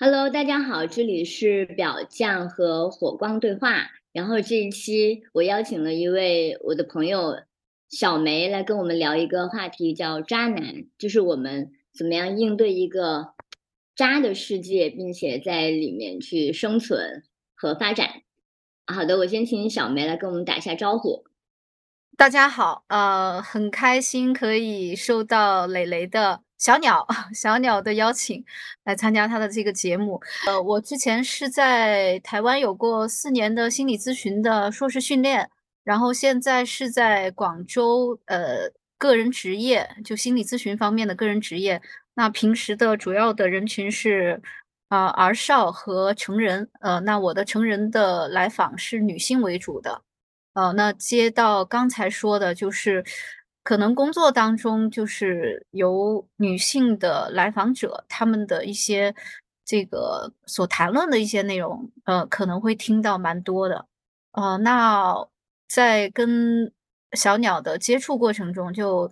Hello，大家好，这里是表酱和火光对话。然后这一期我邀请了一位我的朋友小梅来跟我们聊一个话题，叫渣男，就是我们怎么样应对一个渣的世界，并且在里面去生存和发展。好的，我先请小梅来跟我们打一下招呼。大家好，呃，很开心可以收到蕾蕾的小鸟 小鸟的邀请，来参加他的这个节目。呃，我之前是在台湾有过四年的心理咨询的硕士训练，然后现在是在广州，呃，个人职业，就心理咨询方面的个人职业。那平时的主要的人群是，啊，儿少和成人。呃，那我的成人的来访是女性为主的。呃，那接到刚才说的，就是可能工作当中就是由女性的来访者，他们的一些这个所谈论的一些内容，呃，可能会听到蛮多的。呃，那在跟小鸟的接触过程中，就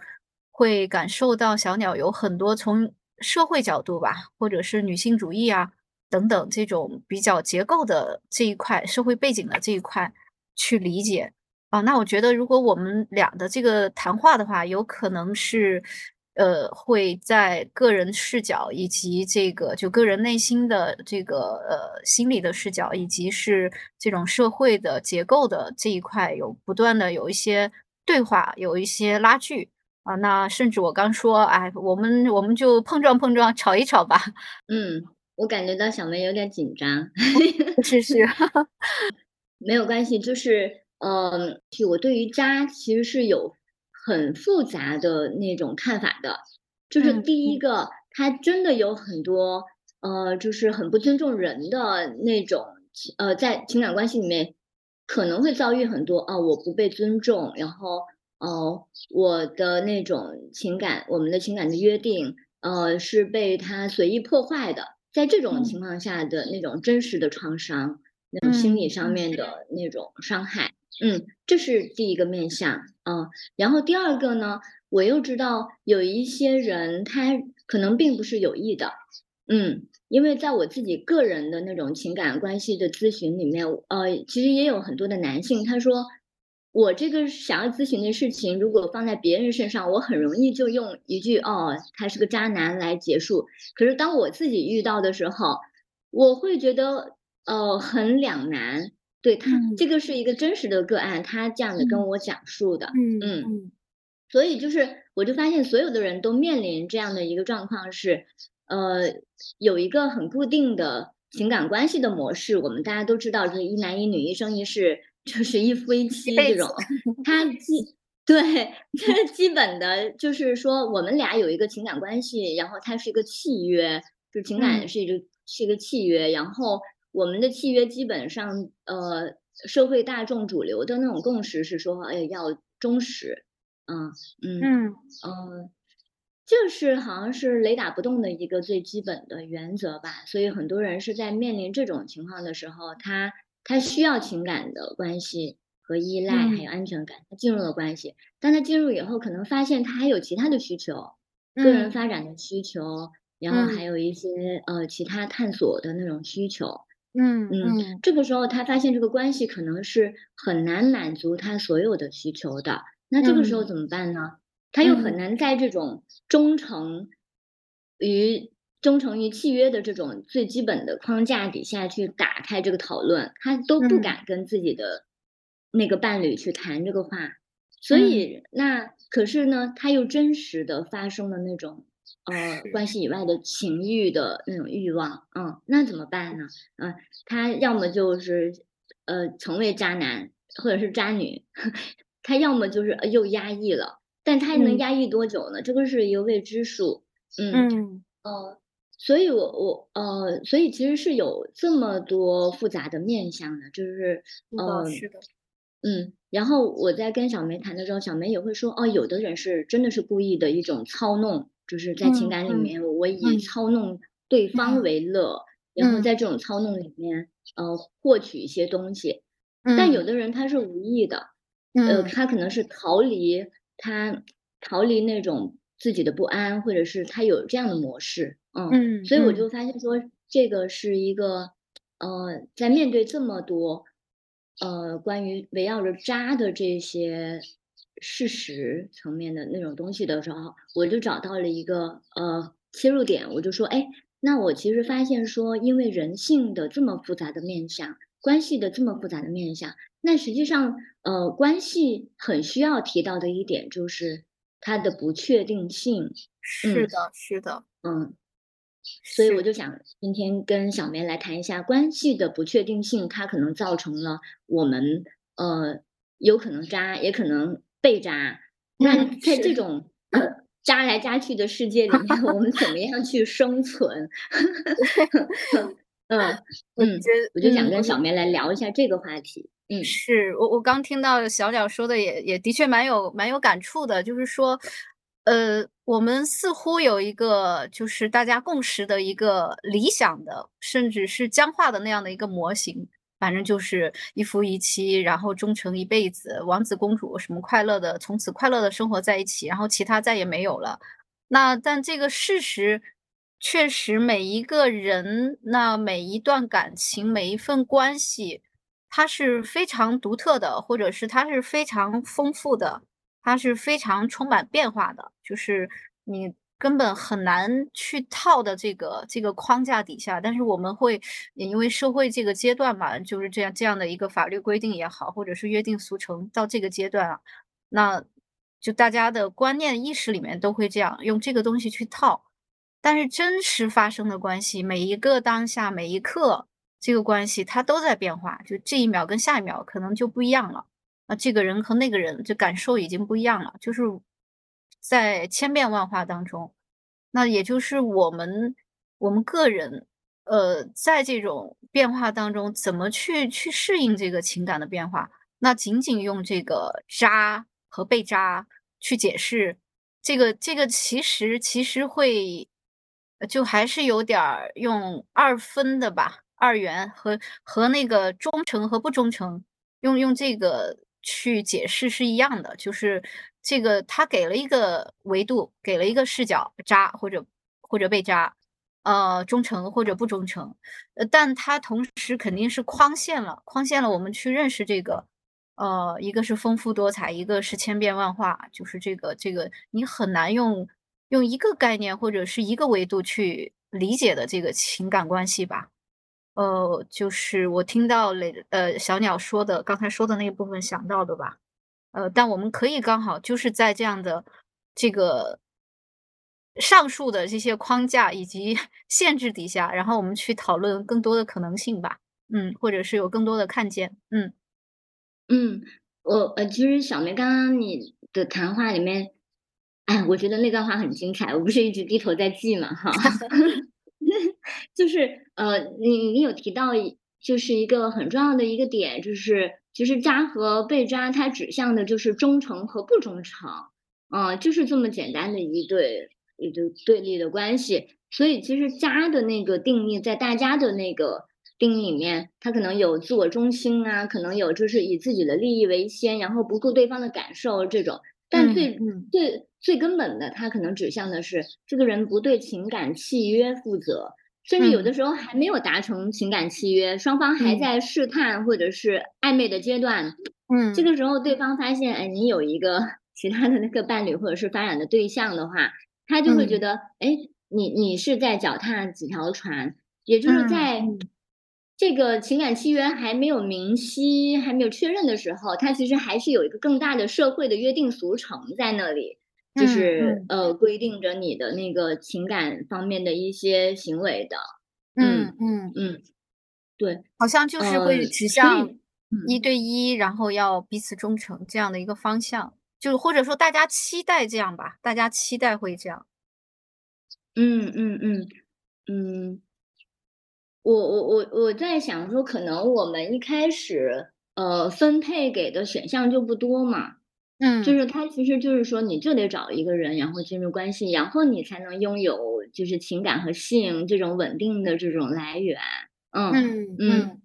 会感受到小鸟有很多从社会角度吧，或者是女性主义啊等等这种比较结构的这一块，社会背景的这一块去理解。啊，那我觉得如果我们俩的这个谈话的话，有可能是，呃，会在个人视角以及这个就个人内心的这个呃心理的视角，以及是这种社会的结构的这一块，有不断的有一些对话，有一些拉锯啊。那甚至我刚说，哎，我们我们就碰撞碰撞，吵一吵吧。嗯，我感觉到小梅有点紧张，是是，没有关系，就是。嗯，我对于渣其实是有很复杂的那种看法的。就是第一个，他真的有很多呃，就是很不尊重人的那种呃，在情感关系里面可能会遭遇很多啊，我不被尊重，然后哦，我的那种情感，我们的情感的约定呃，是被他随意破坏的。在这种情况下的那种真实的创伤，那种心理上面的那种伤害。嗯，这是第一个面相啊。然后第二个呢，我又知道有一些人他可能并不是有意的。嗯，因为在我自己个人的那种情感关系的咨询里面，呃，其实也有很多的男性，他说我这个想要咨询的事情，如果放在别人身上，我很容易就用一句“哦，他是个渣男”来结束。可是当我自己遇到的时候，我会觉得呃很两难。对他，这个是一个真实的个案，他这样的跟我讲述的，嗯嗯，所以就是我就发现所有的人都面临这样的一个状况是，呃，有一个很固定的情感关系的模式，我们大家都知道，就是一男一女，一生一世，就是一夫一 妻这种，他基对，这基本的就是说我们俩有一个情感关系，然后它是一个契约，就情感是一个是一个契约，然后。我们的契约基本上，呃，社会大众主流的那种共识是说，哎，要忠实，嗯嗯嗯嗯，就是好像是雷打不动的一个最基本的原则吧。所以很多人是在面临这种情况的时候，他他需要情感的关系和依赖，还有安全感。他进入了关系，但他进入以后，可能发现他还有其他的需求，个人发展的需求，然后还有一些呃其他探索的那种需求。嗯嗯，这个时候他发现这个关系可能是很难满足他所有的需求的，那这个时候怎么办呢？他又很难在这种忠诚于忠诚于契约的这种最基本的框架底下去打开这个讨论，他都不敢跟自己的那个伴侣去谈这个话，所以那可是呢，他又真实的发生了那种。呃，关系以外的情欲的那种欲望，嗯，那怎么办呢？嗯，他要么就是呃成为渣男，或者是渣女，他要么就是又压抑了，但他能压抑多久呢？这个是一个未知数，嗯，呃，所以我我呃，所以其实是有这么多复杂的面相的，就是呃，是的，嗯，然后我在跟小梅谈的时候，小梅也会说，哦，有的人是真的是故意的一种操弄。就是在情感里面，我以操弄对方为乐，然后在这种操弄里面，呃，获取一些东西。但有的人他是无意的，呃，他可能是逃离他逃离那种自己的不安，或者是他有这样的模式，嗯。所以我就发现说，这个是一个，呃，在面对这么多，呃，关于围绕着渣的这些事实层面的那种东西的时候，我就找到了一个呃切入点，我就说，哎，那我其实发现说，因为人性的这么复杂的面相，关系的这么复杂的面相，那实际上，呃，关系很需要提到的一点就是它的不确定性。是的，是的，嗯。所以我就想今天跟小梅来谈一下关系的不确定性，它可能造成了我们呃有可能渣，也可能被扎。那在这种扎来扎去的世界里面，我们怎么样去生存？嗯 嗯，我就想跟小梅来聊一下这个话题。嗯，是我我刚听到小鸟说的，也也的确蛮有蛮有感触的，就是说。呃，我们似乎有一个就是大家共识的一个理想的，甚至是僵化的那样的一个模型，反正就是一夫一妻，然后忠诚一辈子，王子公主什么快乐的，从此快乐的生活在一起，然后其他再也没有了。那但这个事实确实，每一个人，那每一段感情，每一份关系，它是非常独特的，或者是它是非常丰富的。它是非常充满变化的，就是你根本很难去套的这个这个框架底下。但是我们会也因为社会这个阶段嘛，就是这样这样的一个法律规定也好，或者是约定俗成到这个阶段啊，那就大家的观念意识里面都会这样用这个东西去套。但是真实发生的关系，每一个当下每一刻，这个关系它都在变化，就这一秒跟下一秒可能就不一样了。那这个人和那个人就感受已经不一样了，就是在千变万化当中，那也就是我们我们个人，呃，在这种变化当中，怎么去去适应这个情感的变化？那仅仅用这个渣和被渣去解释这个这个，其实其实会就还是有点儿用二分的吧，二元和和那个忠诚和不忠诚，用用这个。去解释是一样的，就是这个他给了一个维度，给了一个视角，渣或者或者被渣，呃，忠诚或者不忠诚，呃，但他同时肯定是框限了，框限了我们去认识这个，呃，一个是丰富多彩，一个是千变万化，就是这个这个你很难用用一个概念或者是一个维度去理解的这个情感关系吧。呃，就是我听到磊呃小鸟说的，刚才说的那一部分想到的吧，呃，但我们可以刚好就是在这样的这个上述的这些框架以及 限制底下，然后我们去讨论更多的可能性吧，嗯，或者是有更多的看见，嗯嗯，我呃，其实小梅刚刚你的谈话里面，哎，我觉得那段话很精彩，我不是一直低头在记嘛，哈。就是呃，你你有提到，就是一个很重要的一个点，就是其实渣和被渣，它指向的就是忠诚和不忠诚，嗯，就是这么简单的一对一对对立的关系。所以其实渣的那个定义，在大家的那个定义里面，它可能有自我中心啊，可能有就是以自己的利益为先，然后不顾对方的感受这种。但最最最根本的，它可能指向的是这个人不对情感契约负责，甚至有的时候还没有达成情感契约，双方还在试探或者是暧昧的阶段。嗯，这个时候对方发现，哎，你有一个其他的那个伴侣或者是发展的对象的话，他就会觉得，哎，你你是在脚踏几条船，也就是在。这个情感契约还没有明晰、还没有确认的时候，他其实还是有一个更大的社会的约定俗成在那里，就是呃规定着你的那个情感方面的一些行为的。嗯嗯嗯，对，好像就是会指向一对一，然后要彼此忠诚这样的一个方向，就是或者说大家期待这样吧，大家期待会这样。嗯嗯嗯嗯。我我我我在想说，可能我们一开始呃分配给的选项就不多嘛，嗯，就是他其实就是说，你就得找一个人，然后进入关系，然后你才能拥有就是情感和性这种稳定的这种来源，嗯嗯嗯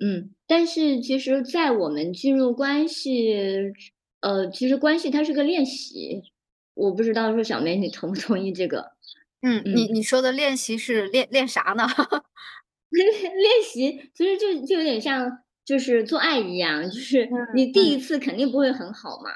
嗯，但是其实，在我们进入关系，呃，其实关系它是个练习，我不知道说小梅你同不同意这个。嗯，你你说的练习是练练啥呢？练练习其实就就有点像就是做爱一样，就是你第一次肯定不会很好嘛，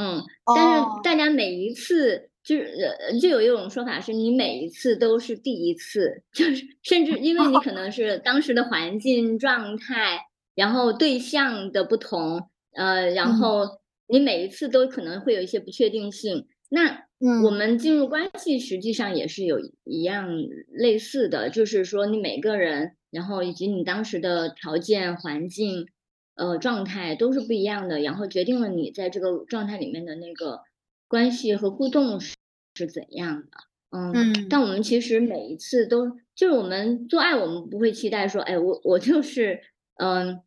嗯，但是。大家每一次就是呃，就有一种说法是你每一次都是第一次，就是甚至因为你可能是当时的环境状态，然后对象的不同，呃，然后你每一次都可能会有一些不确定性，那。我们进入关系实际上也是有一样类似的，就是说你每个人，然后以及你当时的条件、环境、呃状态都是不一样的，然后决定了你在这个状态里面的那个关系和互动是是怎样的。嗯，但我们其实每一次都就是我们做爱，我们不会期待说，哎，我我就是嗯。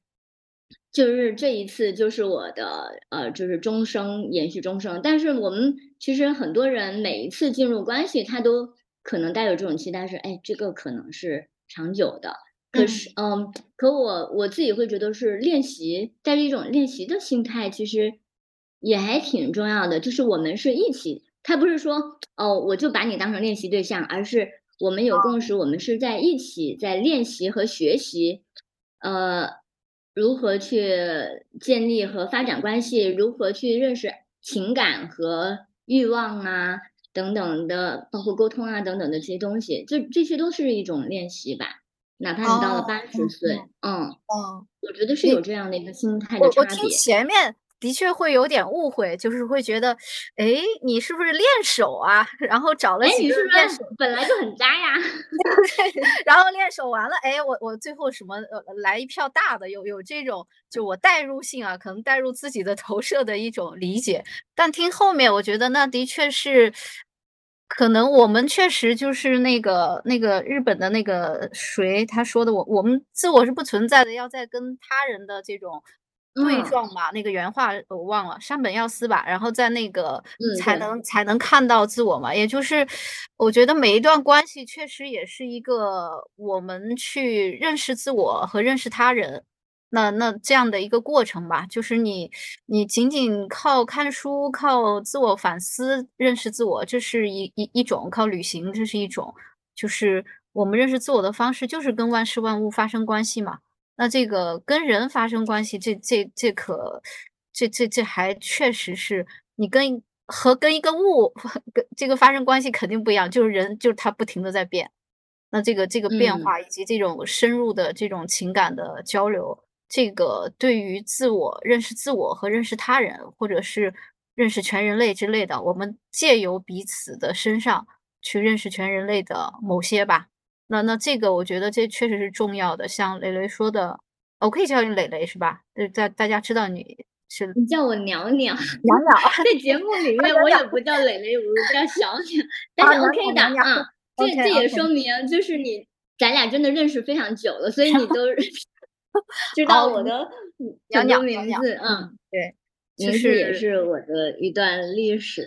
就是这一次，就是我的呃，就是终生延续终生。但是我们其实很多人每一次进入关系，他都可能带有这种期待，是哎，这个可能是长久的。可是，嗯，可我我自己会觉得是练习，带着一种练习的心态，其实也还挺重要的。就是我们是一起，他不是说哦，我就把你当成练习对象，而是我们有共识，我们是在一起在练习和学习，呃。如何去建立和发展关系？如何去认识情感和欲望啊，等等的，包括沟通啊，等等的这些东西，就这些都是一种练习吧。哪怕你到了八十岁，嗯嗯，我觉得是有这样的一个心态的差别。我听前面。的确会有点误会，就是会觉得，哎，你是不是练手啊？然后找了几个练手，本来就很渣呀。然后练手完了，哎，我我最后什么呃来一票大的，有有这种就我代入性啊，可能代入自己的投射的一种理解。但听后面，我觉得那的确是，可能我们确实就是那个那个日本的那个谁他说的，我我们自我是不存在的，要在跟他人的这种。对撞嘛，那个原话我忘了，山本耀司吧。然后在那个才能才能看到自我嘛，也就是我觉得每一段关系确实也是一个我们去认识自我和认识他人，那那这样的一个过程吧。就是你你仅仅靠看书、靠自我反思认识自我，这是一一一种；靠旅行，这是一种。就是我们认识自我的方式，就是跟万事万物发生关系嘛。那这个跟人发生关系，这这这可，这这这还确实是你跟和跟一个物跟这个发生关系肯定不一样，就是人就是他不停的在变，那这个这个变化以及这种深入的这种情感的交流，这个对于自我认识自我和认识他人，或者是认识全人类之类的，我们借由彼此的身上去认识全人类的某些吧。那那这个我觉得这确实是重要的，像蕾蕾说的，我可以叫你蕾蕾是吧？对，大大家知道你是你叫我鸟鸟，鸟鸟 在节目里面我也不叫蕾蕾，我叫小鸟，但是 OK 的啊，这这也说明就是你咱俩真的认识非常久了，所以你都 知道我的鸟鸟名字，嗯，对，名字也是我的一段历史，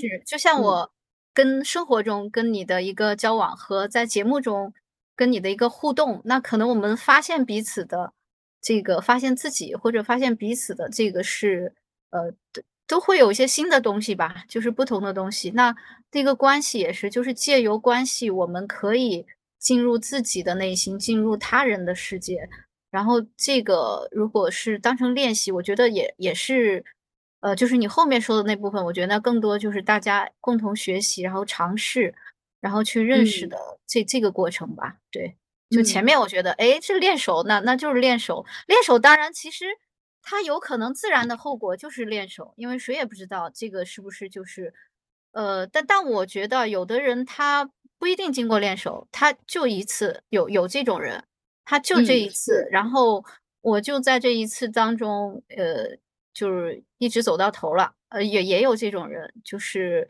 是就像我。跟生活中跟你的一个交往和在节目中跟你的一个互动，那可能我们发现彼此的这个，发现自己或者发现彼此的这个是，呃，都都会有一些新的东西吧，就是不同的东西。那这个关系也是，就是借由关系，我们可以进入自己的内心，进入他人的世界。然后这个如果是当成练习，我觉得也也是。呃，就是你后面说的那部分，我觉得更多就是大家共同学习，然后尝试，然后去认识的这这个过程吧。对，就前面我觉得，哎，这练手，那那就是练手。练手当然其实它有可能自然的后果就是练手，因为谁也不知道这个是不是就是，呃，但但我觉得有的人他不一定经过练手，他就一次有有这种人，他就这一次，然后我就在这一次当中，呃。就是一直走到头了，呃，也也有这种人，就是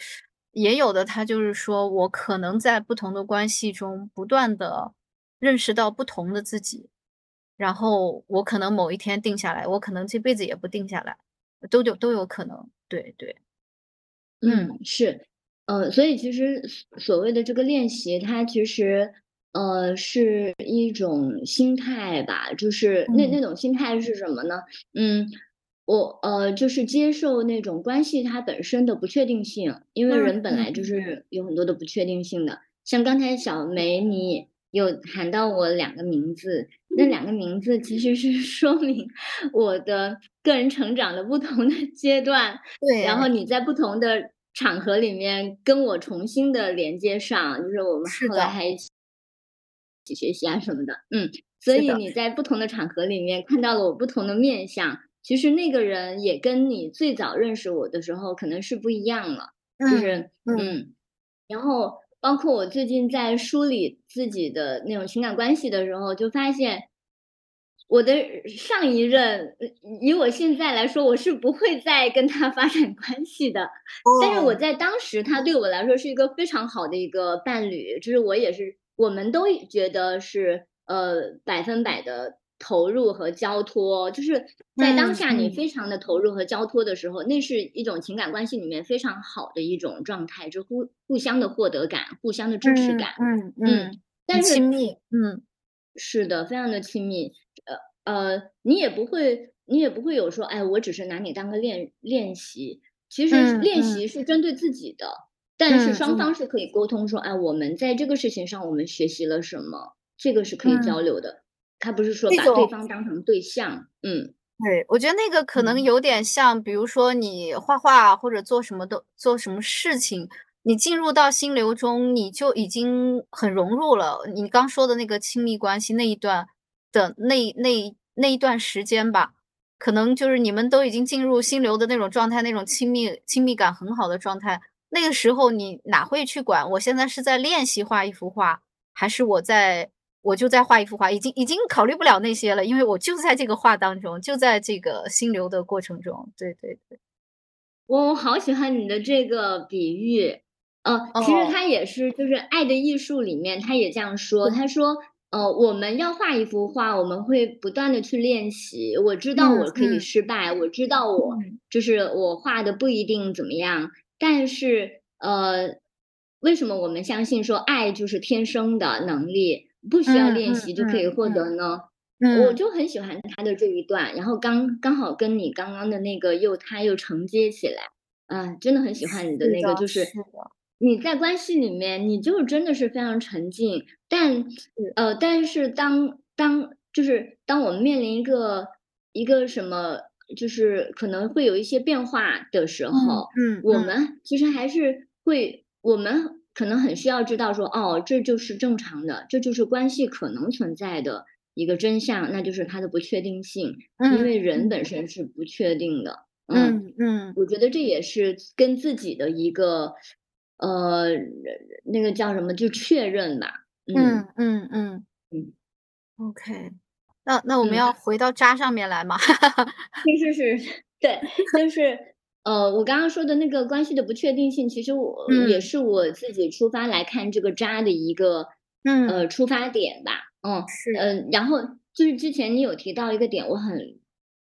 也有的他就是说我可能在不同的关系中不断的认识到不同的自己，然后我可能某一天定下来，我可能这辈子也不定下来，都有都有可能，对对，嗯，是，呃，所以其实所谓的这个练习，它其实呃是一种心态吧，就是那那种心态是什么呢？嗯。我呃，就是接受那种关系它本身的不确定性，因为嗯人本来就嗯是。有很多的不确定性的。像刚才小梅你有喊到我两个名字，那两个名字其实是 说明我的个人成长的不同的阶段，对然后，你在不同的场合里面跟我重新的连接上，就是我们后来，还一起一起学习啊什么的，嗯。所，以你在不同的场合里面看到了我不同的面相，其实那个人也跟你最早认识我的时候可能是不一样了，就嗯是嗯。嗯，然后包括我最近在梳理自己的那种情感关系的时候，就发现我的上一任，呃以我现在来说，我是不会再跟他 发展关系的。但是我哦，在当时，他对我来说是一个非常好的一个伴侣，就是我也是，我们都觉得是呃百分百的投入和交托，就是在当下你非常的投入和交托的时候，那是一种情感关系里面非常好的一种状态，就互互相的获得感，互相的支持嗯感。嗯嗯，嗯，但是亲密，嗯是的，非常的亲密。呃呃，你也不会你也不会有说，哎，我只是拿你当个练练习。其实练习是针对自己的，但是双方是可以沟通说，哎，我们在这个事情上我们学习了什么，这个是可以交嗯，流的。他不是说把对方当成对象，嗯对，我觉得那个可能嗯有点像，比如说你画画或者做什么都做什么事情，你进入到心流中，你就已经很融入了。你刚说的那个亲密关系那一段的那那那一段时间吧，可能就是你们都已经进入心流的那种状态，那种亲密亲密感很好的状态。那个时候你哪会去管我现在是在练习画一幅画，还是我在我就在画一幅画，已经已经考虑不了那些了，因为我就在这个画当中，就在这个心流的过程中。对对对，我我好喜欢你的这个比喻，呃，其实哦，他也是就是《爱的艺术》里面他也这样说，对，他说，呃，我们要画一幅画，我们会不断的去练习。我知道我可以失败，我知道我嗯。就是我画的不一定怎么样，但是，呃，为什么我们相信说爱就是天生的能力，不需要嗯嗯练习就可以获嗯嗯得呢？我嗯，就很喜欢他的这一段，然后刚刚好跟你刚刚的那个又他又承接起来，啊，真的很喜欢你的那个，就是。你在关系里面，你就真的是非常沉浸，但，呃，但是当当就是当我们面临一个一个什么，就是可能会有一些变化的时嗯候，我嗯嗯。们其实还是会，我们可能很需要知道说，哦，这就是正常的，这就是关系可能存在的一个真相，那就是它的不确定性，因嗯为人嗯本身是不确定的，嗯。嗯嗯我觉得这也是跟自己的一个，呃，那个叫什么，就确认吧。嗯嗯嗯嗯嗯，OK，那那我们嗯，要回到渣上面来吗？是是是，对，就是呃，我刚刚说的那个关系的不确定性，其实我也嗯是我自己出发来看这个渣的一个嗯，呃出发点吧。嗯是，呃，然后就是之前你有提到一个点，我很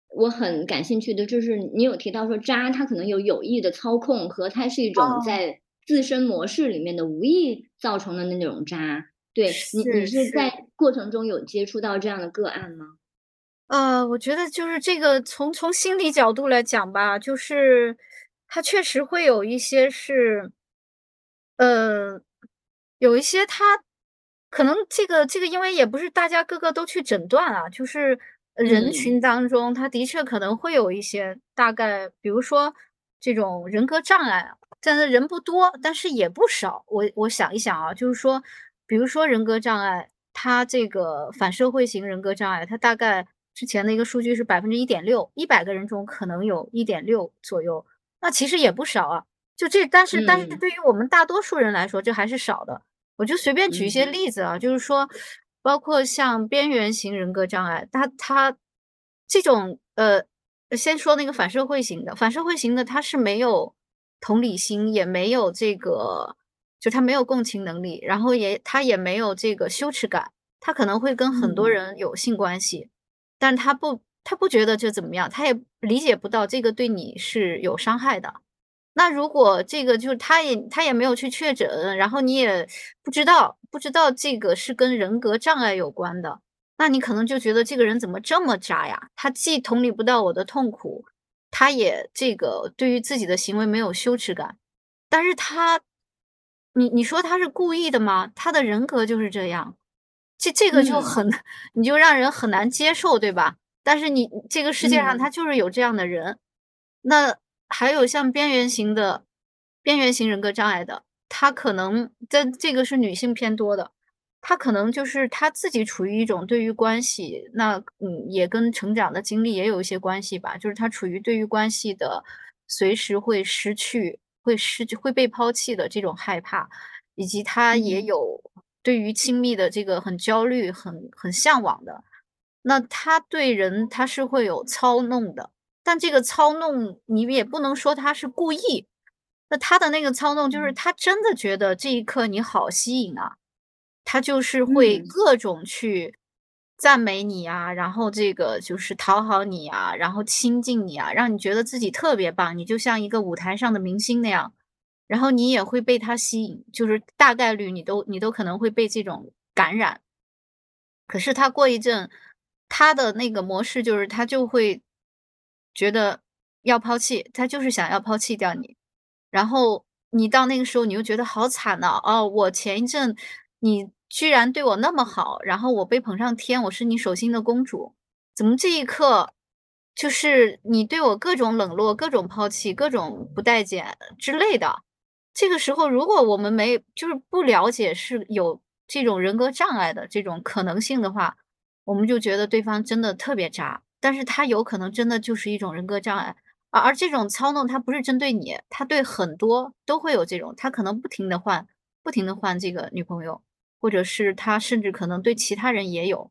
我很感兴趣的，就是你有提到说渣它可能有有意的操控和它是一种哦，在自身模式里面的无意造成的那种渣。对你，你。是在过程中有接触到这样的个案吗？呃，我觉得就是这个从从心理角度来讲吧，就是它确实会有一些是，呃，有一些他可能这个这个，因为也不是大家个个都去诊断啊，就是呃人嗯群当中，他的确可能会有一些大概，比如说这种人格障碍啊，但是人不多，但是也不少。我我想一想啊，就是说，比如说人格障碍，他这个反社会型人格障碍，他大概之前的一个数据是百分之一点六，一百个人中可能有一点六左右，那其实也不少啊。就这但是但是嗯对于我们大多数人来说，这还是少的。我就随便举一些嗯例子啊，就是说，包括像边缘型人格障碍，它它这种呃，先说那个反社会型的，反社会型的他是没有同理心，也没有这个，就他没有共情能力，然后也他也没有这个羞耻感，他可能会跟很多嗯人有性关系，但他不他不觉得这怎么样，他也理解不到这个对你是有伤害的。那如果这个就是他也他也没有去确诊，然后你也不知道不知道这个是跟人格障碍有关的，那你可能就觉得这个人怎么这么渣呀？他既同理不到我的痛苦，他也这个对于自己的行为没有羞耻感，但是他你你说他是故意的吗？他的人格就是这样，这这个就嗯。很你就让人很难接受，对吧？但是你这个世界上他嗯。就是有这样的人。那还有像边缘型的边缘型人格障碍的，他可能在这个是女性偏多的，他可能就是他自己处于一种对于关系那嗯，也跟成长的经历也有一些关系吧，就是他处于对于关系的随时会失去会失去会被抛弃的这种害怕，以及他也嗯。有对于亲密的这个很焦虑、很很向往的。那他对人他是会有操弄的，但这个操弄你也不能说他是故意。那他的那个操弄就是嗯。他真的觉得这一刻你好吸引啊，他就是会嗯。各种去赞美你啊，然后这个就是讨好你啊，然后亲近你啊，让你觉得自己特别棒，你就像一个舞台上的明星那样。然后你也会被他吸引，就是大概率你都你都可能会被这种感染。可是他过一阵，他的那个模式就是他就会觉得要抛弃，他就是想要抛弃掉你。然后你到那个时候你又觉得好惨呐，哦，我前一阵你居然对我那么好，然后我被捧上天，我是你手心的公主，怎么这一刻就是你对我各种冷落、各种抛弃、各种不待见之类的。这个时候如果我们没就是不了解是有这种人格障碍的这种可能性的话，我们就觉得对方真的特别渣，但是他有可能真的就是一种人格障碍。而而这种操弄他不是针对你，他对很多都会有这种，他可能不停地换不停地换这个女朋友，或者是他甚至可能对其他人也有。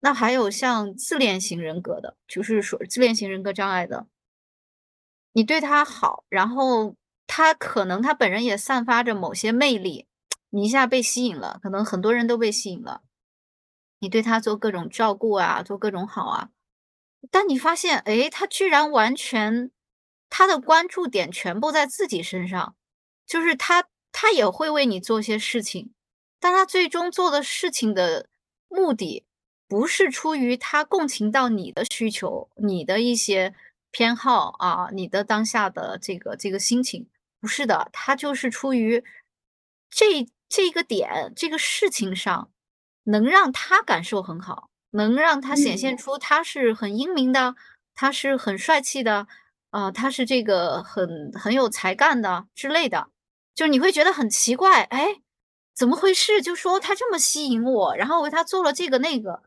那还有像自恋型人格的，就是说自恋型人格障碍的。你对他好，然后他可能他本人也散发着某些魅力，你一下被吸引了，可能很多人都被吸引了。你对他做各种照顾啊，做各种好啊。但你发现，诶，他居然完全他的关注点全部在自己身上。就是他他也会为你做些事情，但他最终做的事情的目的，不是出于他共情到你的需求，你的一些偏好，啊，你的当下的这个这个心情，不是的。他就是出于这这个点，这个事情上，能让他感受很好，能让他显嗯。现出他是很英明的，他是很帅气的，啊，他是这个很很有才干的之类的。就你会觉得很奇怪，哎，怎么回事？就说他这么吸引我，然后为他做了这个那个，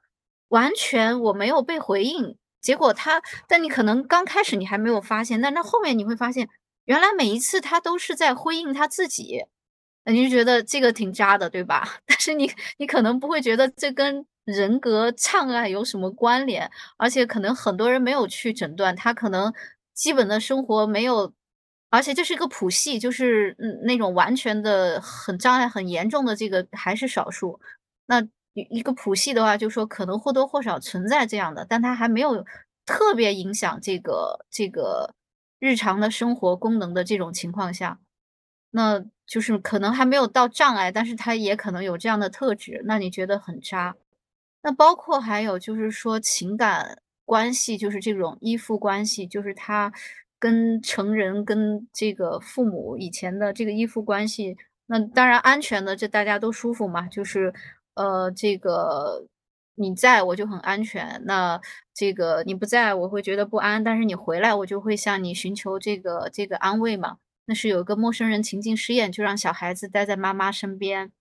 完全我没有被回应。结果他但你可能刚开始你还没有发现，但那后面你会发现，原来每一次他都是在回应他自己。你就觉得这个挺渣的，对吧？但是你你可能不会觉得这跟人格障碍有什么关联，而且可能很多人没有去诊断，他可能基本的生活没有而且这是一个谱系，就是，嗯，那种完全的很障碍很严重的这个还是少数。那一一个谱系的话，就说可能或多或少存在这样的，但它还没有特别影响这个这个日常的生活功能的这种情况下，那就是可能还没有到障碍，但是他也可能有这样的特质，那你觉得很渣。那包括还有就是说情感关系，就是这种依附关系，就是他跟成人跟这个父母以前的这个依附关系，那当然安全的，这大家都舒服嘛，就是，呃，这个你在我就很安全，那这个你不在我会觉得不安，但是你回来我就会向你寻求这个这个安慰嘛。那是有一个陌生人情境实验，就让小孩子待在妈妈身边。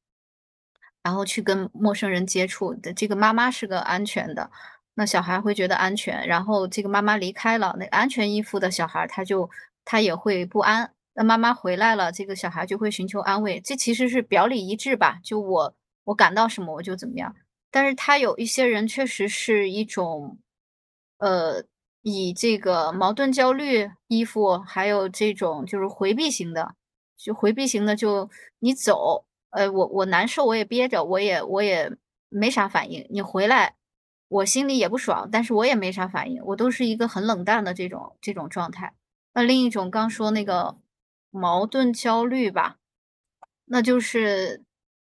然后去跟陌生人接触的这个妈妈是个安全的，那小孩会觉得安全，然后这个妈妈离开了，那安全依附的小孩他就他也会不安。那妈妈回来了，这个小孩就会寻求安慰，这其实是表里一致吧，就我我感到什么我就怎么样。但是他有一些人确实是一种，呃，以这个矛盾焦虑依附，还有这种就是回避型的。就回避型的就你走，呃，我我难受，我也憋着，我也我也没啥反应，你回来，我心里也不爽，但是我也没啥反应，我都是一个很冷淡的这种这种状态。那另一种刚说那个矛盾焦虑吧，那就是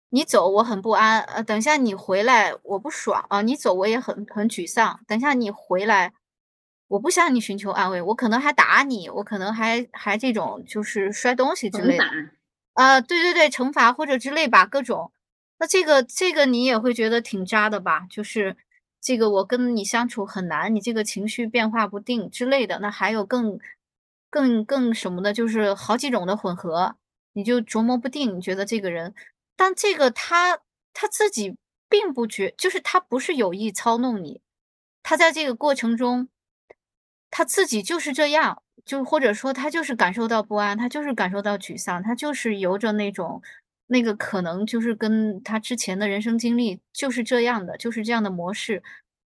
你走我很不安，呃，等一下你回来我不爽，啊，你走我也很很沮丧，等一下你回来我不向你寻求安慰，我可能还打你，我可能还还这种就是摔东西之类的。啊，对对对，惩罚或者之类吧，各种。那这个这个你也会觉得挺渣的吧？就是这个我跟你相处很难，你这个情绪变化不定之类的。那还有更更更什么的，就是好几种的混合，你就琢磨不定，你觉得这个人，但这个他他自己并不觉，就是他不是有意操弄你，他在这个过程中，他自己就是这样。就或者说他就是感受到不安，他就是感受到沮丧，他就是由着那种，那个可能就是跟他之前的人生经历就是这样的，就是这样的模式。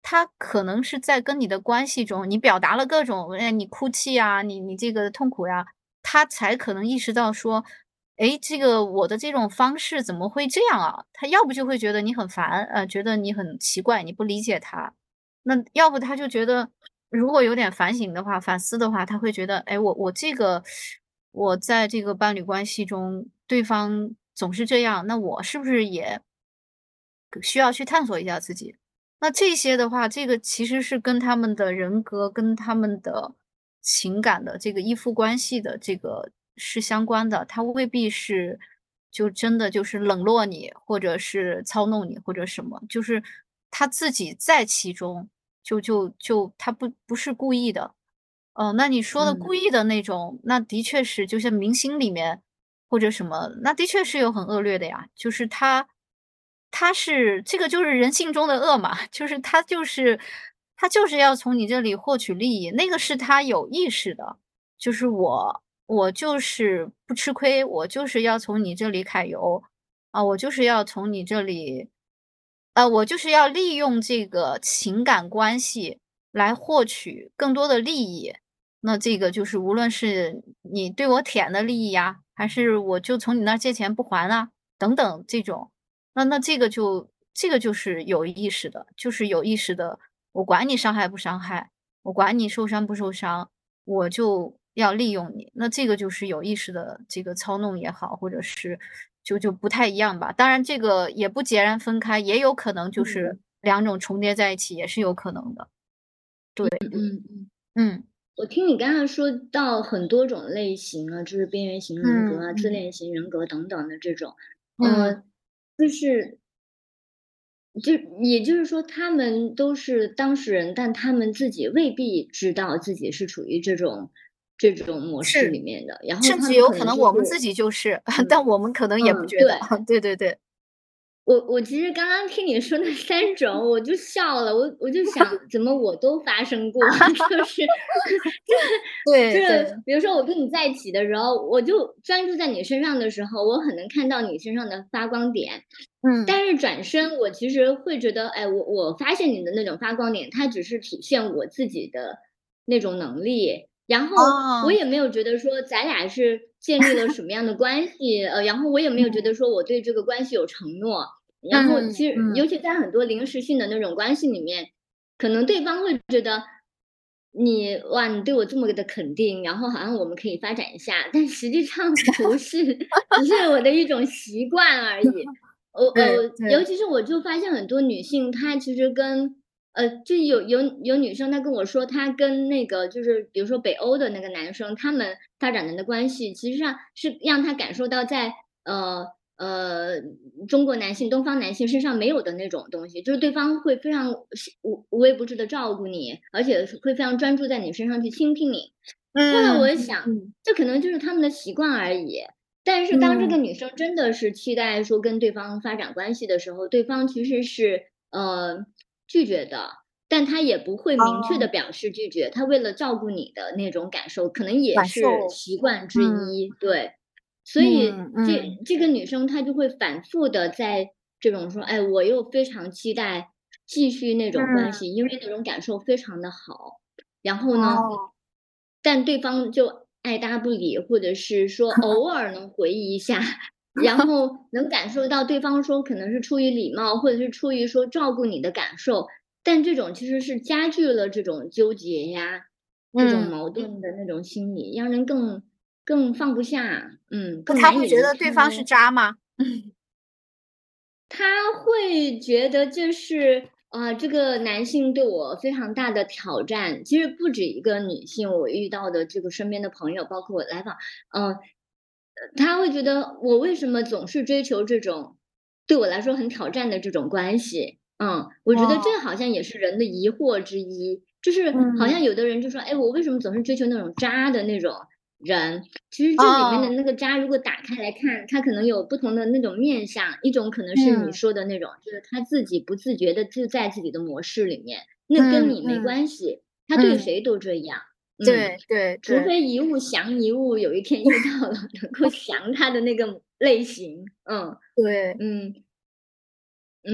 他可能是在跟你的关系中，你表达了各种，哎，你哭泣啊，你你这个痛苦呀，他才可能意识到说，哎，这个我的这种方式怎么会这样啊？他要不就会觉得你很烦，呃，觉得你很奇怪，你不理解他，那要不他就觉得。如果有点反省的话，反思的话，他会觉得，哎，我我这个，我在这个伴侣关系中，对方总是这样，那我是不是也需要去探索一下自己？那这些的话，这个其实是跟他们的人格、跟他们的情感的这个依附关系的这个是相关的。他未必是就真的就是冷落你，或者是操弄你，或者什么，就是他自己在其中。就就就他不不是故意的，哦，那你说的故意的那种，那的确是，就像明星里面或者什么，那的确是有很恶劣的呀。就是他，他是这个就是人性中的恶嘛，就是他就是他就是要从你这里获取利益，那个是他有意识的，就是我我就是不吃亏，我就是要从你这里揩油啊，我就是要从你这里。呃，我就是要利用这个情感关系来获取更多的利益。那这个就是无论是你对我舔的利益呀，还是我就从你那借钱不还啊，等等这种，那那这个就这个就是有意识的，就是有意识的。我管你伤害不伤害，我管你受伤不受伤，我就要利用你。那这个就是有意识的这个操弄也好，或者是。就就不太一样吧，当然这个也不截然分开，也有可能就是两种重叠在一起，也是有可能的。对，嗯嗯嗯，我听你刚才说到很多种类型啊，就是边缘型人格啊、自恋型人格等等的这种，嗯，就是，就也就是说，他们都是当事人，但他们自己未必知道自己是处于这种。这种模式里面的，然后甚至有可能我们自己就是，但我们可能也不觉得。对对对，我我其实刚刚听你说那 三种，我就笑了，我我就想，怎么我都发生过，就是，对，就是比如说我跟你在一起的时候，我就专注在你身上的时候，我很能看到你身上的发光点，嗯，但是转身，我其实会觉得，哎，我我发现你的那种发光点，它只是体现我自己的那种能力。然后我也没有觉得说咱俩是建立了什么样的关系，呃，然后我也没有觉得说我对这个关系有承诺。然后其实，尤其在很多临时性的那种关系里面，可能对方会觉得你哇，你对我这么的肯定，然后好像我们可以发展一下，但实际上 不是，只是我的一种习惯而已。我呃，尤其是我就发现很多女性，她其实跟。呃，就有有有女生，她跟我说，她跟那个就是比如说北欧的那个男生，他们发展的关系，其实上是让她感受到在呃呃中国男性、东方男性身上没有的那种东西，就是对方会非常无无微不至的照顾你，而且会非常专注在你身上去倾听你。后来我想，这可能就是他们的习惯而已。但是当这个女生真的是期待说跟对方发展关系的时候，对方其实是呃。拒绝的，但他也不会明确的表示拒绝。他为了照顾你的那种感受，可能也是习惯之一。对，所以这这个女生她就会反复的在这种说，哎，我又非常期待继续那种关系，因为那种感受非常的好。然后呢，但对方就爱搭不理，或者是说 偶尔能回忆一下。然后能感受到对方说可能是出于礼貌，或者是出于说照顾你的感受，但这种其实是加剧了这种纠结呀，这种矛盾的那种心理，让人更更放不下。嗯，他会觉得对方是渣吗？他会觉得这是啊，这个男性对我非常大的挑战，其实不止一个女性，我遇到的这个身边的朋友，包括我来访，嗯，他会觉得我为什么总是追求这种对我来说很挑战的这种关系？嗯，我觉得这好像也是人的疑惑之一，就是好像有的人就说，哎，我为什么总是追求那种渣的那种？人其实这里面的那个渣，如果打开来看，它可能有不同的那种面相。一种可能是你说的那种，就是他自己不自觉的就在自己的模式里面，那跟你没关系，他对谁都这样。对对，除非一物降一物，有一天遇到了 能够降它的那个类型。嗯，对，嗯嗯。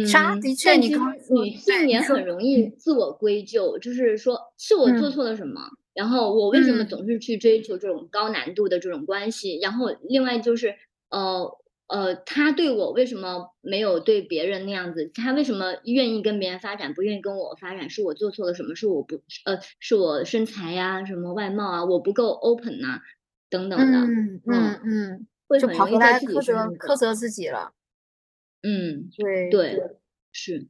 渣的确，你女性也很容易自我归咎，就是说是我做错了什么。然后我为什么总是去追求这种高难度的这种关系？然后另外就是，呃呃，他对我为什么没有对别人那样子？他为什么愿意跟别人发展，不愿意跟我发展？是我做错了什么？是我不呃，是我身材呀，什么外貌啊，我不够 open 呐，等等的。嗯嗯嗯，就跑回来苛责苛责自己了。嗯，对对是。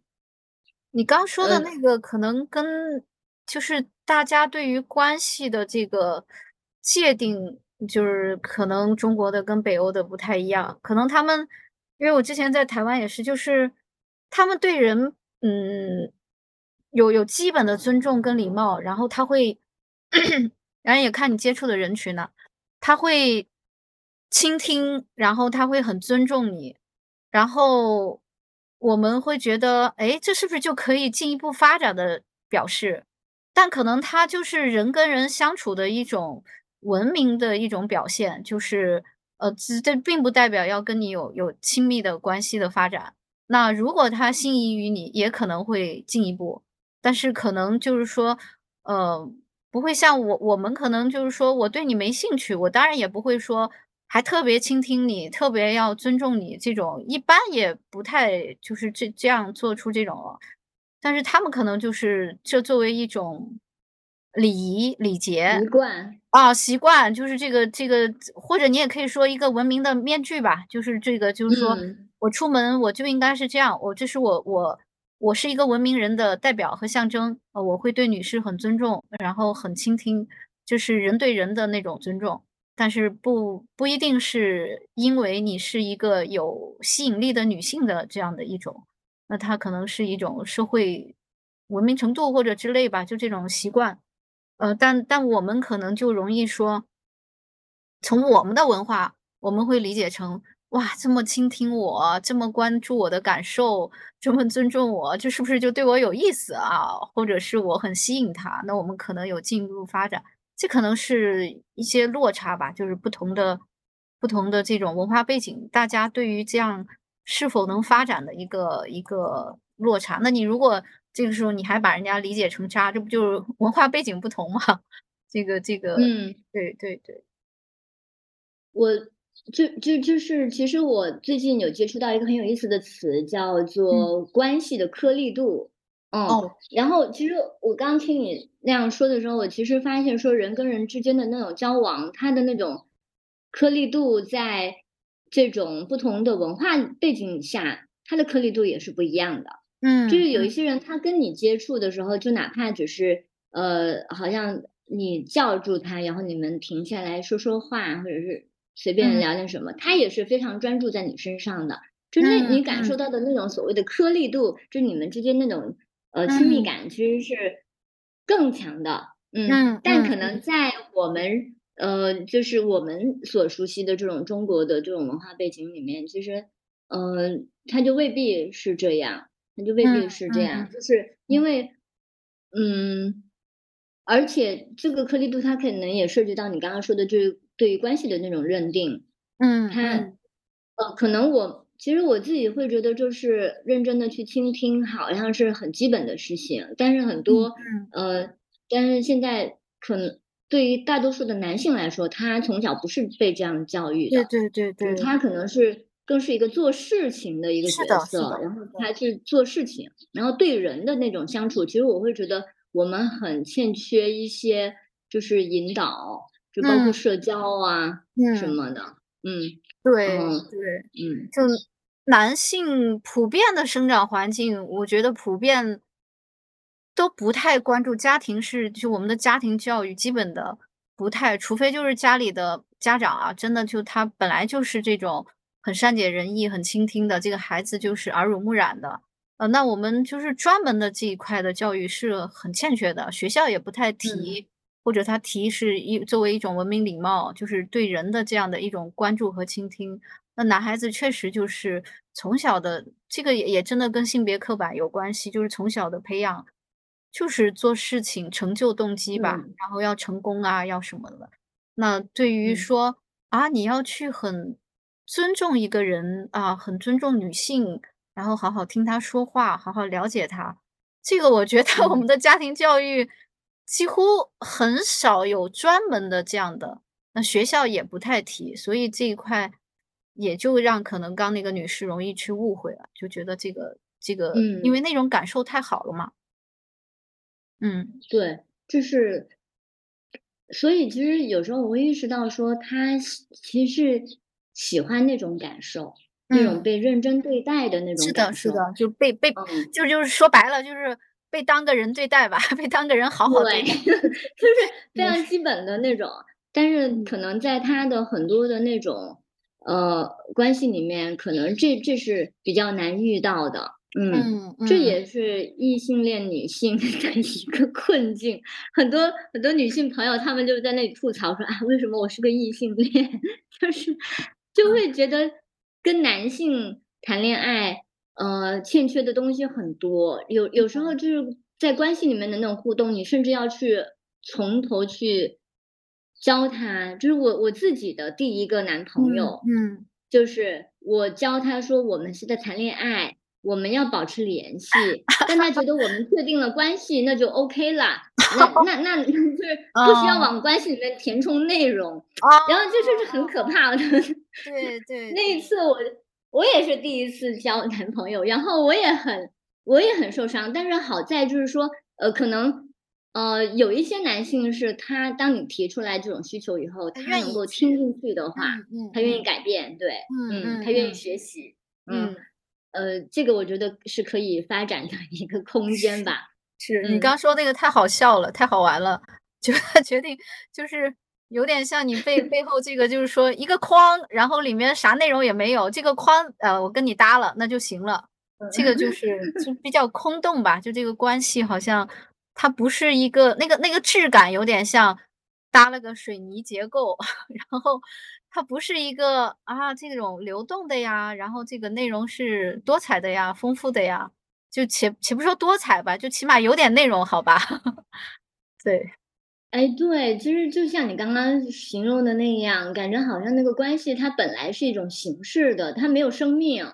你刚说的那个可能跟。就是大家对于关系的这个界定，就是可能中国的跟北欧的不太一样。可能他们，因为我之前在台湾也是，就是他们对人，嗯，有有基本的尊重跟礼貌，然后他会，然后也看你接触的人群呢，他会倾听，然后他会很尊重你，然后我们会觉得，哎，这是不是就可以进一步发展的表示？但可能他就是人跟人相处的一种文明的一种表现，就是呃，这并不代表要跟你有有亲密的关系的发展。那如果他心仪于你，也可能会进一步，但是可能就是说，呃，不会像我我们可能就是说我对你没兴趣，我当然也不会说还特别倾听你，特别要尊重你这种，一般也不太就是这这样做出这种。但是他们可能就是这作为一种礼仪礼节习惯啊习惯，就是这个这个，或者你也可以说一个文明的面具吧，就是这个就是说我出门我就应该是这样，我这是我我我是一个文明人的代表和象征，呃，我会对女士很尊重，然后很倾听，就是人对人的那种尊重，但是不不一定是因为你是一个有吸引力的女性的这样的一种。那它可能是一种社会文明程度或者之类吧，就这种习惯，呃，但但我们可能就容易说，从我们的文化，我们会理解成哇，这么倾听我，这么关注我的感受，这么尊重我，这是不是就对我有意思啊？或者是我很吸引他？那我们可能有进一步发展，这可能是一些落差吧，就是不同的不同的这种文化背景，大家对于这样。是否能发展的一个一个落差？那你如果这个时候你还把人家理解成渣，这不就是 文化背景不同吗？这个这个，嗯，对对对。我就就就是，其实我最近有接触到一个很有意思的词，叫做关系的颗粒度。嗯，然后其实我刚听你那样说的时候，我其实发现说人跟人之间的那种交往，它的那种颗粒度在。这种不同的文化背景下，它的颗粒度也是不一样的。嗯，就是有一些人，他跟你接触的时候，就哪怕只是呃，好像你叫住他，然后你们停下来说说话，或者是随便聊点什么，他也是非常专注在你身上的。就那你感受到的那种所谓的颗粒度，就你们之间那种呃亲密感，其实是更强的。嗯，但可能在我们。呃，就是我们所熟悉的这种中国的这种文化背景里面，其实，呃，他就未必是这样，它就未必是这样，就是因为，嗯，而且这个颗粒度它可能也涉及到你刚刚说的，就是对于关系的那种认定，嗯，它，呃，可能我其实我自己会觉得，就是认真的去倾听，好像是很基本的事情，但是很多，呃，但是现在可能。对于大多数的男性来说，他从小不是被这样教育的，对对对对，他可能是更是一个做事情的一个角色，然后他去做事情，然后对人的那种相处，其实我会觉得我们很欠缺一些就是引导，就包括社交啊什么的，嗯，对对，嗯，就男性普遍的生长环境，我觉得普遍都不太关注家庭是就我们的家庭教育基本的不太除非就是家里的家长啊，真的就他本来就是这种很善解人意、很倾听的，这个孩子就是耳濡目染的。呃，那我们就是专门的这一块的教育是很欠缺的，学校也不太提，或者他提是一作为一种文明礼貌，就是对人的这样的一种关注和倾听。那男孩子确实就是从小的这个也也真的跟性别刻板有关系，就是从小的培养，就是做事情成就动机吧，然后要成功啊，要什么的。那对于说啊，你要去很尊重一个人啊，很尊重女性。然后好好听她说话，好好了解她。这个我觉得我们的家庭教育几乎很少有专门的这样的，那学校也不太提，所以这一块也就让可能刚那个女士容易去误会了，就觉得这个这个，嗯因为那种感受太好了嘛。嗯，对，就是，所以其实有时候我会意识到说，他其实是喜欢那种感受。那种被认真对待的那种，是的，是的，就被被，就就是说白了，就是被当个人对待吧，被当个人好好对待，就是非常基本的那种。但是可能在他的很多的那种呃关系里面，可能这这是比较难遇到的。嗯，这也是异性恋女性的一个困境。很多很多女性朋友，她们就在那里吐槽说啊，为什么我是个异性恋？就是就会觉得。跟男性谈恋爱，呃，欠缺的东西很多。有有时候就是在关系里面的那种互动，你甚至要去从头去教他。就是我我自己的第一个男朋友，嗯，就是我教他说，我们是在谈恋爱，我们要保持联系。但他觉得我们确定了关系，那就 OK 了。那那那就是不需要往关系里面填充内容。然后这就是很可怕的。对对，那一次我我也是第一次交男朋友，然后我也很我也很受伤，但是好在就是说，呃，可能呃有一些男性是他当你提出来这种需求以后，他能够听进去的话，嗯，他愿意改变，对，嗯，他愿意学习，嗯，呃，这个我觉得是可以发展的一个空间吧。是你刚说那个太好笑了，太好玩了，就 决定就是。有点像你背背后这个，就是说一个框，然后里面啥内容也没有。这个框，呃，我跟你搭了，那就行了。这个就是就比较空洞吧，就这个关系好像它不是一个那个那个质感，有点像搭了个水泥结构，然后它不是一个啊这种流动的呀，然后这个内容是多彩的呀，丰富的呀。就且且不说多彩吧，就起码有点内容，好吧？对。哎，对，其实就像你刚刚形容的那样，感觉好像那个关系它本来是一种形式的，它没有生命。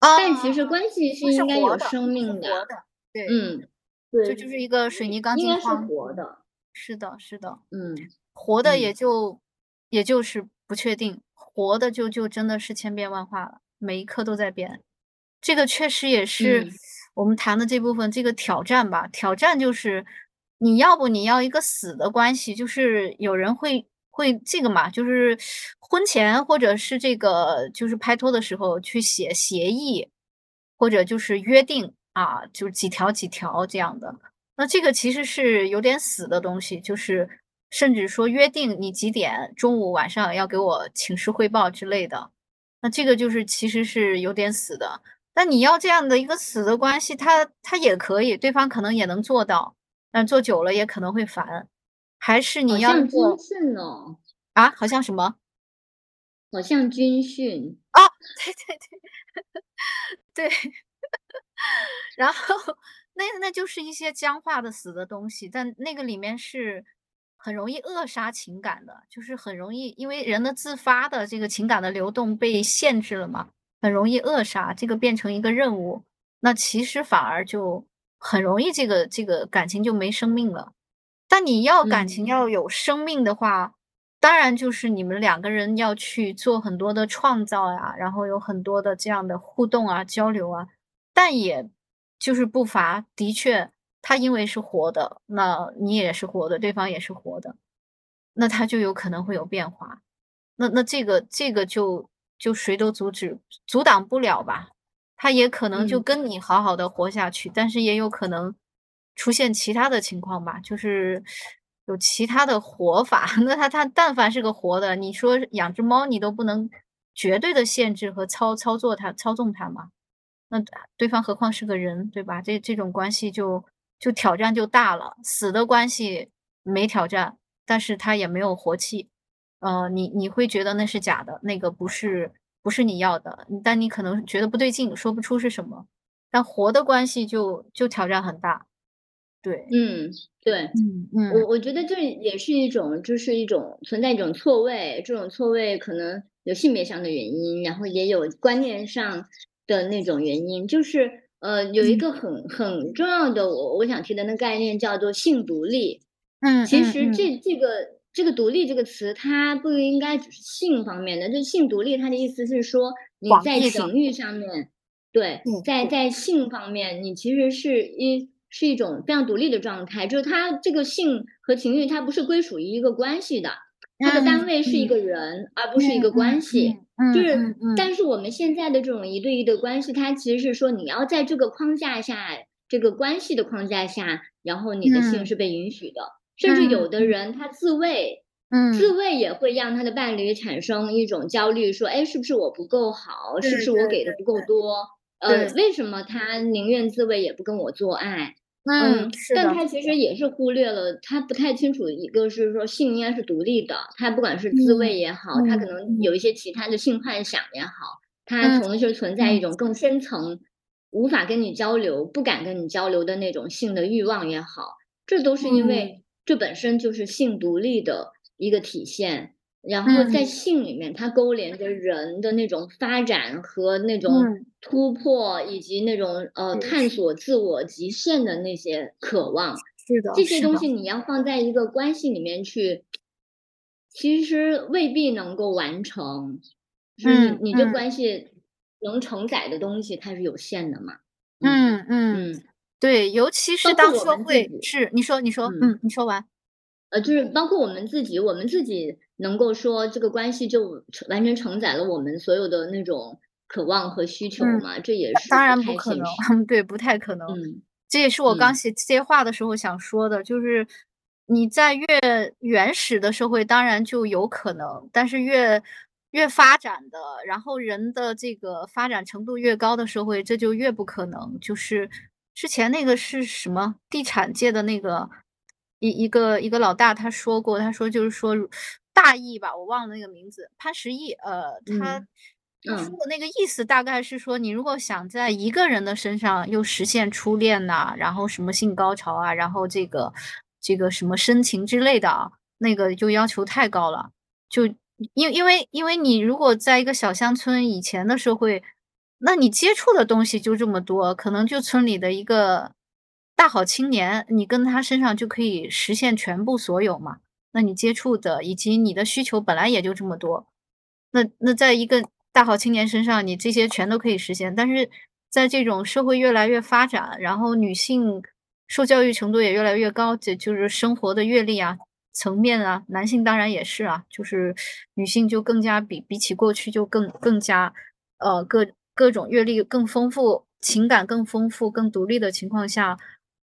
但其实关系是应该有生命的。活的对，嗯，对，这就是一个水泥钢筋是活的。是的，是的。嗯，活的也就也就是不确定，活的就就真的是千变万化了，每一刻都在变。这个确实也是我们谈的这部分这个挑战吧，挑战就是。你要不你要一个死的关系，就是有人会会这个嘛，就是婚前或者是这个就是拍拖的时候去写协议，或者就是约定啊，就几条几条这样的。那这个其实是有点死的东西，就是甚至说约定你几点中午晚上要给我请示汇报之类的。那这个就是其实是有点死的。但你要这样的一个死的关系，他他也可以，对方可能也能做到。但做久了也可能会烦，还是你要做军训哦？啊，好像什么？好像军训哦，对 对对，对。然后那那就是一些僵化的死的东西，但那个里面是很容易扼杀情感的，就是很容易因为人的自发的这个情感的流动被限制了嘛，很容易扼杀这个变成一个任务，那其实反而就。很容易，这个这个感情就没生命了。但你要感情要有生命的话，当然就是你们两个人要去做很多的创造呀，然后有很多的这样的互动啊、交流啊。但也就是不乏，的确，他因为是活的，那你也是活的，对方也是活的，那他就有可能会有变化。那那这个这个就就谁都阻止阻挡不了吧。他也可能就跟你好好的活下去，但是也有可能出现其他的情况吧，就是有其他的活法。那他他但凡是个活的，你说养只猫，你都不能绝对的限制和操操作它、操纵它嘛？那对方何况是个人，对吧？这这种关系就就挑战就大了。死的关系没挑战，但是他也没有活气。呃，你你会觉得那是假的，那个不是不是你要的，但你可能觉得不对劲，说不出是什么。但活的关系就就挑战很大。对，嗯，对，嗯嗯，我我觉得这也是一种，就是一种存在一种错位，这种错位可能有性别上的原因，然后也有观念上的那种原因，就是呃，有一个很很重要的我我想提的那概念叫做性独立。嗯，其实这这个这个独立这个词，它不应该只是性方面的，就性独立，它的意思是说你在情欲上面，对，在在性方面，你其实是一。是一种非常独立的状态，就是它这个性和情欲，它不是归属于一个关系的，它的单位是一个人，而不是一个关系。就是，但是我们现在的这种一对一的关系，它其实是说你要在这个框架下，这个关系的框架下，然后你的性是被允许的。甚至有的人他自慰，自慰也会让他的伴侣产生一种焦虑，说，哎，是不是我不够好？是不是我给的不够多？呃，为什么他宁愿自慰也不跟我做爱？嗯，但他其实也是忽略了，他不太清楚，一个是说性应该是独立的，他不管是自慰也好，他可能有一些其他的性幻想也好，他同时存在一种更深层，无法跟你交流、不敢跟你交流的那种性的欲望也好，这都是因为这本身就是性独立的一个体现。然后在性里面，它勾连着人的那种发展和那种突破，以及那种呃探索自我极限的那些渴望。是的，这些东西你要放在一个关系里面去，其实未必能够完成。嗯，你这关系能承载的东西，它是有限的嘛？嗯嗯，对，尤其是当社会是你说你说嗯，你说完。呃，就是包括我们自己，我们自己能够说这个关系就完全承载了我们所有的那种渴望和需求嘛？这也是当然不可能，对，不太可能。嗯，这也是我刚写这些话的时候想说的，就是你在越原始的社会，当然就有可能，但是越越发展的，然后人的这个发展程度越高的社会，这就越不可能。就是之前那个是什么地产界的那个。一一个一个老大他说过，他说就是说大意吧，我忘了那个名字，潘石屹，呃，他他说的那个意思大概是说，你如果想在一个人的身上又实现初恋呐，然后什么性高潮啊，然后这个这个什么深情之类的啊，那个就要求太高了，就因因为因为你如果在一个小乡村以前的社会，那你接触的东西就这么多，可能就村里的一个。大好青年，你跟他身上就可以实现全部所有嘛？那你接触的以及你的需求本来也就这么多，那那在一个大好青年身上，你这些全都可以实现。但是在这种社会越来越发展，然后女性受教育程度也越来越高，这就是生活的阅历啊、层面啊，男性当然也是啊，就是女性就更加比比起过去就更更加呃各各种阅历更丰富，情感更丰富、更独立的情况下。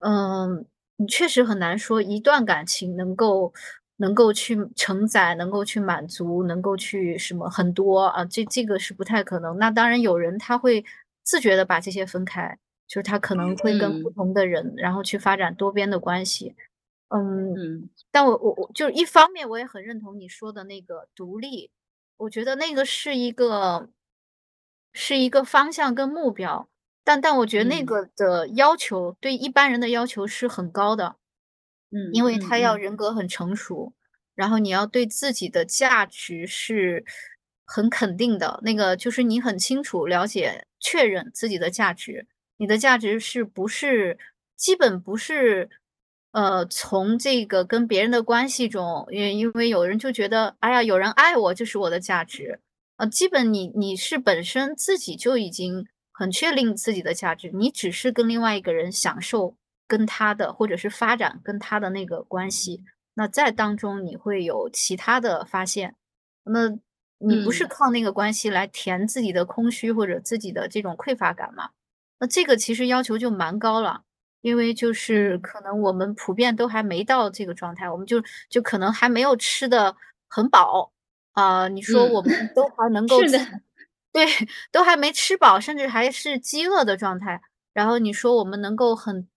嗯，你确实很难说一段感情能够能够去承载，能够去满足，能够去什么很多啊，这这个是不太可能。那当然有人他会自觉的把这些分开，就是他可能会跟不同的人，然后去发展多边的关系。嗯，但我我我就是一方面我也很认同你说的那个独立，我觉得那个是一个是一个方向跟目标。但但我觉得那个的要求对一般人的要求是很高的，嗯，因为他要人格很成熟，然后你要对自己的价值是很肯定的，那个就是你很清楚了解确认自己的价值，你的价值是不是基本不是，呃，从这个跟别人的关系中，因因为有人就觉得，哎呀，有人爱我就是我的价值，呃，基本你你是本身自己就已经。很确定自己的价值，你只是跟另外一个人享受跟他的，或者是发展跟他的那个关系。那在当中你会有其他的发现，那你不是靠那个关系来填自己的空虚或者自己的这种匮乏感吗？那这个其实要求就蛮高了。因为就是可能我们普遍都还没到这个状态，我们就就可能还没有吃的很饱，啊，你说我们都还能够是的。对，都还没吃饱，甚至还是饥饿的状态，然后你说我们能够很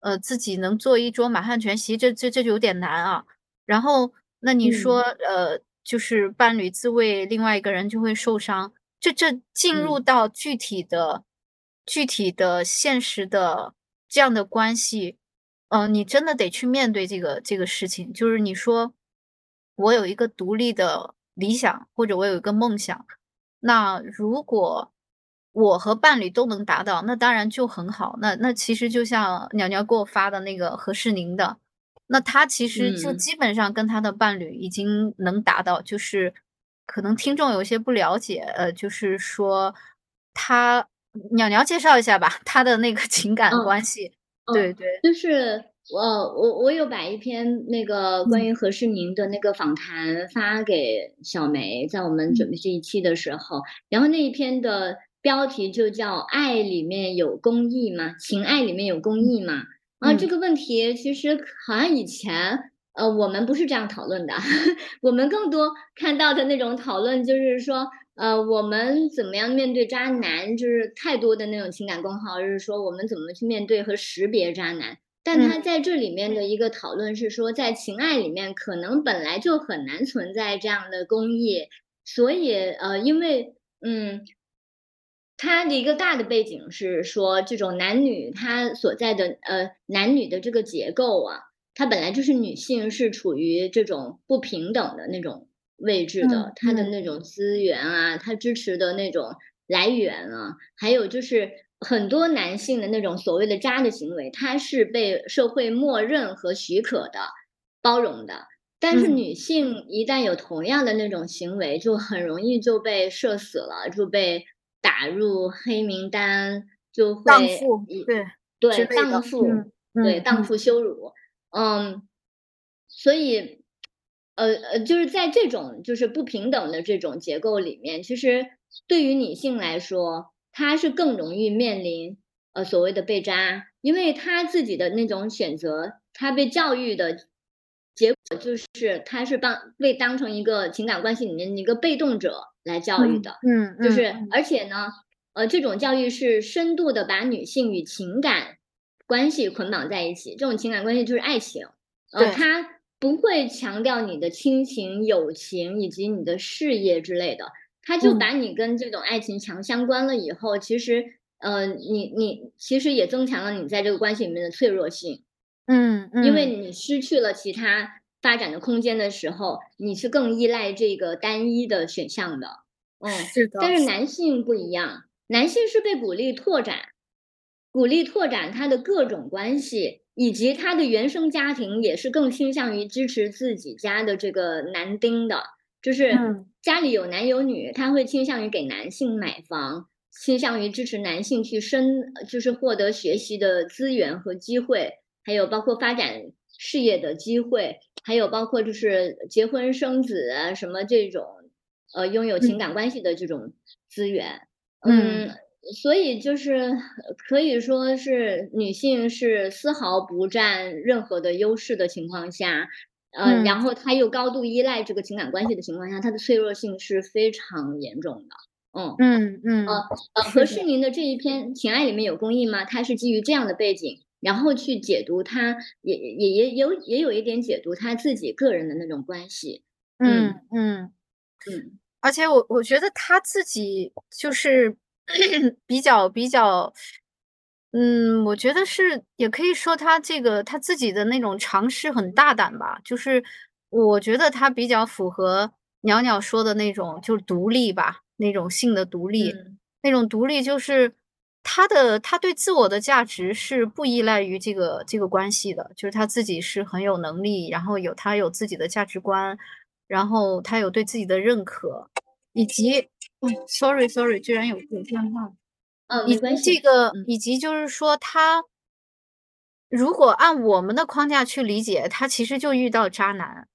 呃，自己能做一桌满汉全席，这这这就有点难啊。然后那你说，嗯。呃，就是伴侣自慰，另外一个人就会受伤，这这进入嗯。到具体的具体的现实的这样的关系，呃，你真的得去面对这个这个事情。就是你说，我有一个独立的理想，或者我有一个梦想，那如果我和伴侣都能达到，那当然就很好。那那其实就像鸟鸟给我发的那个何世宁的，那他其实就嗯。基本上跟他的伴侣已经能达到，就是可能听众有些不了解，呃，就是说他鸟鸟介绍一下吧，他的那个情感嗯，关系，嗯，对对。就是我我我有把一篇那个关嗯。于何世宁的那个访谈发给小梅，在我们准嗯。备这一期的时候，然后那一篇的标题就叫“爱里面有公益吗？情爱里面有公嗯，益吗？”啊，这嗯。个问题其实好像以前，呃，我们不是这样讨论的，我们更多看到的那种讨论就是说，呃，我们怎么样面对渣男，就是太多的那种情感公号，就是说我们怎么去面对和识别渣男。但他嗯。在这里面的一个讨论是说，在情爱里面可能本来就很难存在这样的公益，所以，呃，因为，嗯，他的一个大的背景是说这种男女他所在的呃，男女的这个结构啊，它本来就是女性是处于这种不平等的那种位置的，嗯嗯。她的那种资源啊，她支持的那种来源啊，还有就是很多男性的那种所谓的渣的行为，它是被社会默认和许可的、包容的。但是嗯。女性一旦有同样的那种行为，就很容易就被社死了，就被打入黑名单，就会荡妇，对，之对，荡妇，嗯，对。荡妇羞辱。嗯，所以，呃呃，就是在这种就是不平等的这种结构里面，其实对于女性来说，她是更容易面临，呃，所谓的被渣，因为他自己的那种选择，他被教育的结果就是他是帮被当成一个情感关系里面的一个被动者来教育嗯，的。嗯就是。而且呢，呃，这种教育是深度的把女性与情感关系捆绑在一起，这种情感关系就是爱情。呃，对。它不会强调你的亲情、友情以及你的事业之类的，它就嗯。把你跟这种爱情强相关了以后，其实，呃，你你其实也增强了你在这个关系里面的脆弱性。嗯嗯。因为你失去了其他发展的空间的时候，你是更依赖这个单一的选项的。嗯，是的，但是是。男性不一样，男性是被鼓励拓展，鼓励拓展他的各种关系，以及他的原生家庭也是更倾向于支持自己家的这个男丁的。就是嗯。家里有男有女，他会倾向于给男性买房，倾向于支持男性去生就是获得学习的资源和机会，还有包括发展事业的机会，还有包括就是结婚生子啊，什么这种，呃，拥有情嗯。感关系的这种资源。嗯。嗯，所以就是可以说是女性是丝毫不占任何的优势的情况下，呃，嗯。然后他又高度依赖这个情感关系的情况下，他的脆弱性是非常严重的。嗯。嗯呃，嗯，呃，呃。何世宁的这一篇《情爱里面有公益吗》，他是基于这样的背景，然后去解读他也也也有也有一点解读他自己个人的那种关系。嗯嗯。嗯。嗯。而且我我觉得他自己就是 比较比较嗯，我觉得是也可以说他这个他自己的那种尝试很大胆吧。就是我觉得他比较符合袅袅说的那种就是独立吧，那种性的独立。嗯。那种独立就是他的他对自我的价值是不依赖于这个这个关系的，就是他自己是很有能力，然后有他有自己的价值观，然后他有对自己的认可，以及嗯，sorry sorry，居然有有电话。哦，以及没关系，这个嗯。以及就是说他如果按我们的框架去理解，他其实就遇到渣男。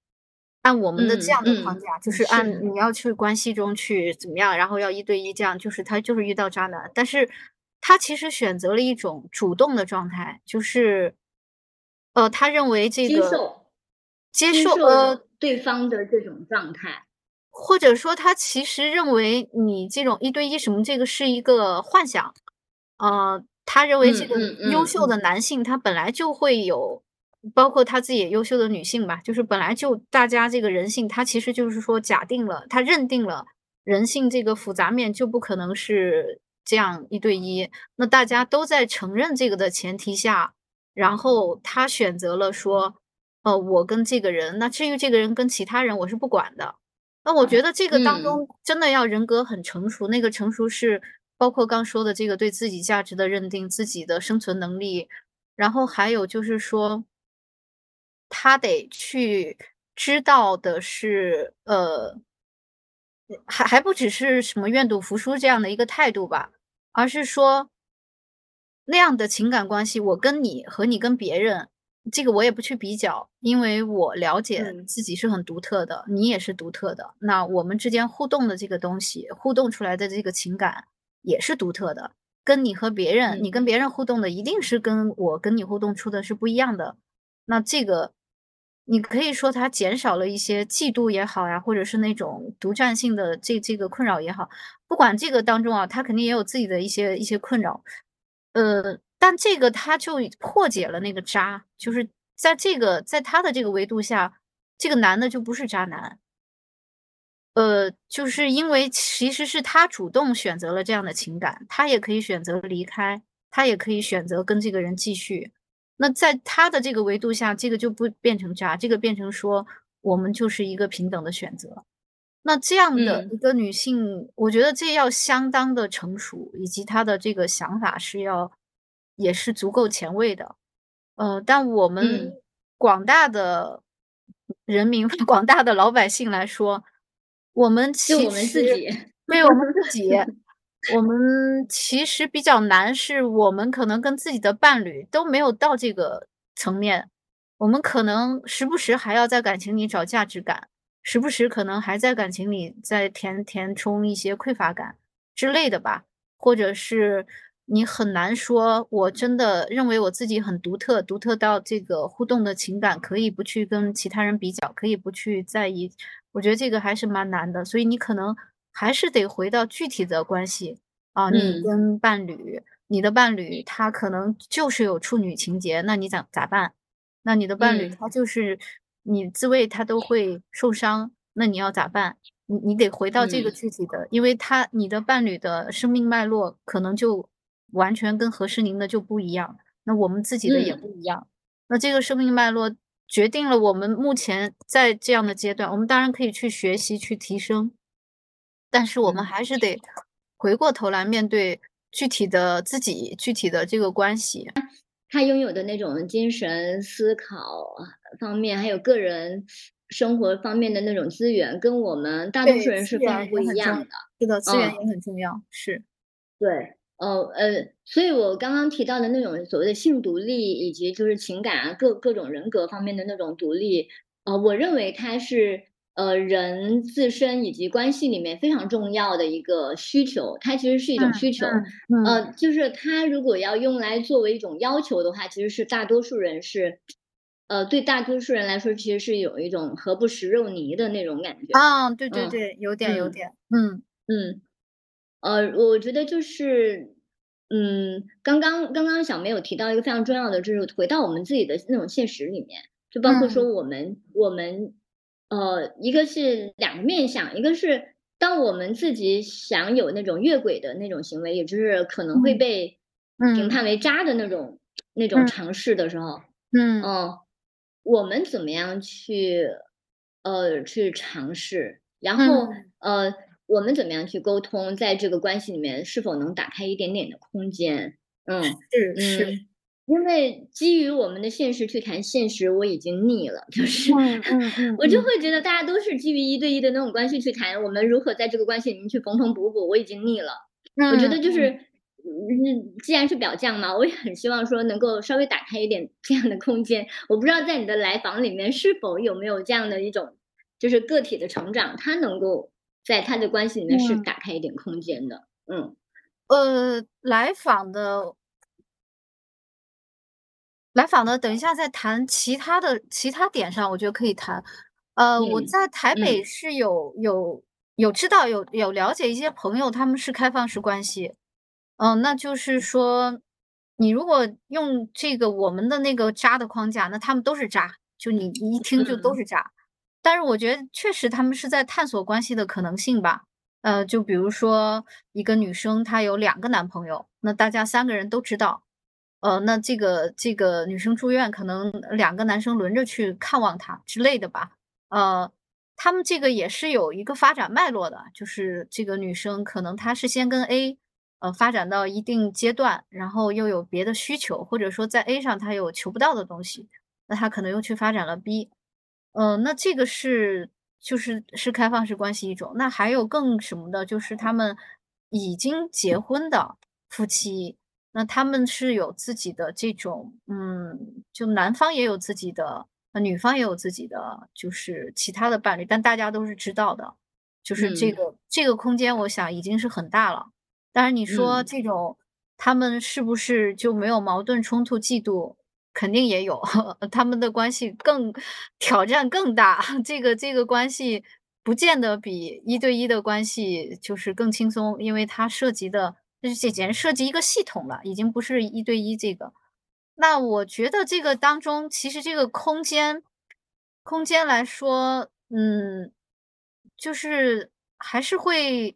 按我们的这嗯，样的框嗯，架，就是按。你要去关系中去怎么样，然后要一对一这样，就是他就是遇到渣男。但是他其实选择了一种主动的状态，就是，呃，他认为这个接受接受呃对方的这种状态，或者说他其实认为你这种一对一什么这个是一个幻想，呃，他认为这个优秀的男性他本来就会有，包括他自己也优秀的女性吧，就是本来就大家这个人性，他其实就是说假定了，他认定了人性这个复杂面就不可能是。这样一对一，那大家都在承认这个的前提下，然后他选择了说，呃，我跟这个人，那至于这个人跟其他人，我是不管的。那我觉得这个当中真的要人格很成熟，那个成熟是包括刚说的这个对自己价值的认定、自己的生存能力，然后还有就是说，他得去知道的是，呃。还还不只是什么愿赌服输这样的一个态度吧，而是说那样的情感关系，我跟你和你跟别人，这个我也不去比较，因为我了解自己是很独特的，你也是独特的。那我们之间互动的这个东西，互动出来的这个情感也是独特的，跟你和别人，你跟别人互动的一定是跟我跟你互动出的是不一样的。那这个。你可以说他减少了一些嫉妒也好呀，或者是那种独占性的这这个困扰也好，不管这个当中啊，他肯定也有自己的一些一些困扰，呃，但这个他就破解了那个渣，就是在这个在他的这个维度下，这个男的就不是渣男，呃，就是因为其实是他主动选择了这样的情感，他也可以选择离开，他也可以选择跟这个人继续。那在他的这个维度下，这个就不变成渣，这个变成说我们就是一个平等的选择。那这样的一个女性，我觉得这要相当的成熟，以及她的这个想法是要也是足够前卫的。呃，但我们广大的人民、广大的老百姓来说，我们其实对我们自己。我们其实比较难，是我们可能跟自己的伴侣都没有到这个层面，我们可能时不时还要在感情里找价值感，时不时可能还在感情里在填填充一些匮乏感之类的吧，或者是你很难说，我真的认为我自己很独特，独特到这个互动的情感可以不去跟其他人比较，可以不去在意，我觉得这个还是蛮难的，所以你可能。还是得回到具体的关系啊，你跟伴侣，你的伴侣他可能就是有处女情节，那你咋咋办？那你的伴侣他就是你自慰他都会受伤，那你要咋办？你你得回到这个具体的，因为他你的伴侣的生命脉络可能就完全跟何诗宁的就不一样，那我们自己的也不一样，那这个生命脉络决定了我们目前在这样的阶段，我们当然可以去学习去提升。但是我们还是得回过头来面对具体的自己，具体的这个关系。他拥有的那种精神思考方面，还有个人生活方面的那种资源，跟我们大多数人是非常不一样的。是的，资源也很重要。是，对，呃呃，所以我刚刚提到的那种所谓的性独立，以及就是情感啊，各各种人格方面的那种独立，呃，我认为它是。呃，人自身以及关系里面非常重要的一个需求，它其实是一种需求。呃，就是它如果要用来作为一种要求的话，其实是大多数人是，呃，对大多数人来说，其实是有一种何不食肉糜的那种感觉。啊，对对对，有点有点，嗯嗯。呃，我觉得就是，嗯，刚刚刚刚小梅有提到一个非常重要的，就是回到我们自己的那种现实里面，就包括说我们我们。呃，一个是两个面相，一个是当我们自己想有那种越轨的那种行为，也就是可能会被评判为渣的那种那种尝试的时候，嗯，我们怎么样去呃去尝试，然后呃我们怎么样去沟通，在这个关系里面是否能打开一点点的空间？嗯，是是。因为基于我们的现实去谈现实，我已经腻了，就是，我就会觉得大家都是基于一对一的那种关系去谈我们如何在这个关系里面去缝缝补补，我已经腻了。我觉得就是，嗯，既然是表象嘛，我也很希望说能够稍微打开一点这样的空间。我不知道在你的来访里面是否有没有这样的一种，就是个体的成长，他能够在他的关系里面是打开一点空间的，嗯。呃，来访的来访的，等一下再谈其他的其他点上，我觉得可以谈。呃，我嗯，在台北嗯。是有有有知道有有了解一些朋友，他们是开放式关系。嗯，那就是说，你如果用这个我们的那个渣的框架，那他们都是渣，就你你一听就都嗯。是渣。但是我觉得确实他们是在探索关系的可能性吧。呃，就比如说一个女生，她有两个男朋友，那大家三个人都知道。呃，那这个这个女生住院，可能两个男生轮着去看望她之类的吧。呃，他们这个也是有一个发展脉络的，就是这个女生可能她是先跟 A，呃，发展到一定阶段，然后又有别的需求，或者说在 A 上她有求不到的东西，那她可能又去发展了 B。呃，那这个是就是是开放式关系一种。那还有更什么的，就是他们已经结婚的夫妻，那他们是有自己的这种嗯，就男方也有自己的，呃，女方也有自己的，就是其他的伴侣，但大家都是知道的。就是这嗯。个这个空间我想已经是很大了。当然你说嗯。这种他们是不是就没有矛盾冲突嫉妒，肯定也有，他们的关系更挑战更大，这个这个关系不见得比一对一的关系就是更轻松，因为它涉及的这简直涉及一个系统了，已经不是一对一这个。那我觉得这个当中，其实这个空间空间来说，嗯，就是还是会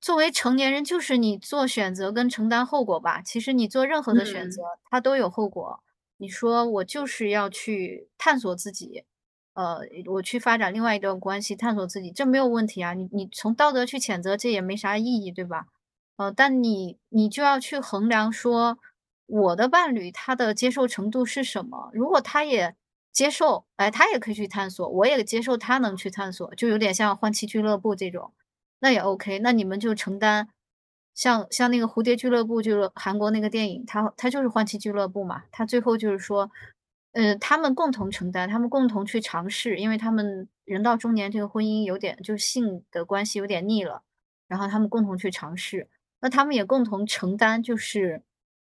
作为成年人，就是你做选择跟承担后果吧。其实你做任何的选择，嗯。它都有后果。你说我就是要去探索自己，呃，我去发展另外一段关系，探索自己，这没有问题啊，你你从道德去谴责，这也没啥意义，对吧？呃，但你你就要去衡量说，我的伴侣他的接受程度是什么？如果他也接受，哎，他也可以去探索，我也接受他能去探索，就有点像换妻俱乐部这种，那也 ok，那你们就承担像像那个蝴蝶俱乐部，就是韩国那个电影，它它就是换妻俱乐部嘛。它最后就是说，呃，他们共同承担，他们共同去尝试，因为他们人到中年这个婚姻有点就性的关系有点腻了，然后他们共同去尝试。那他们也共同承担，就是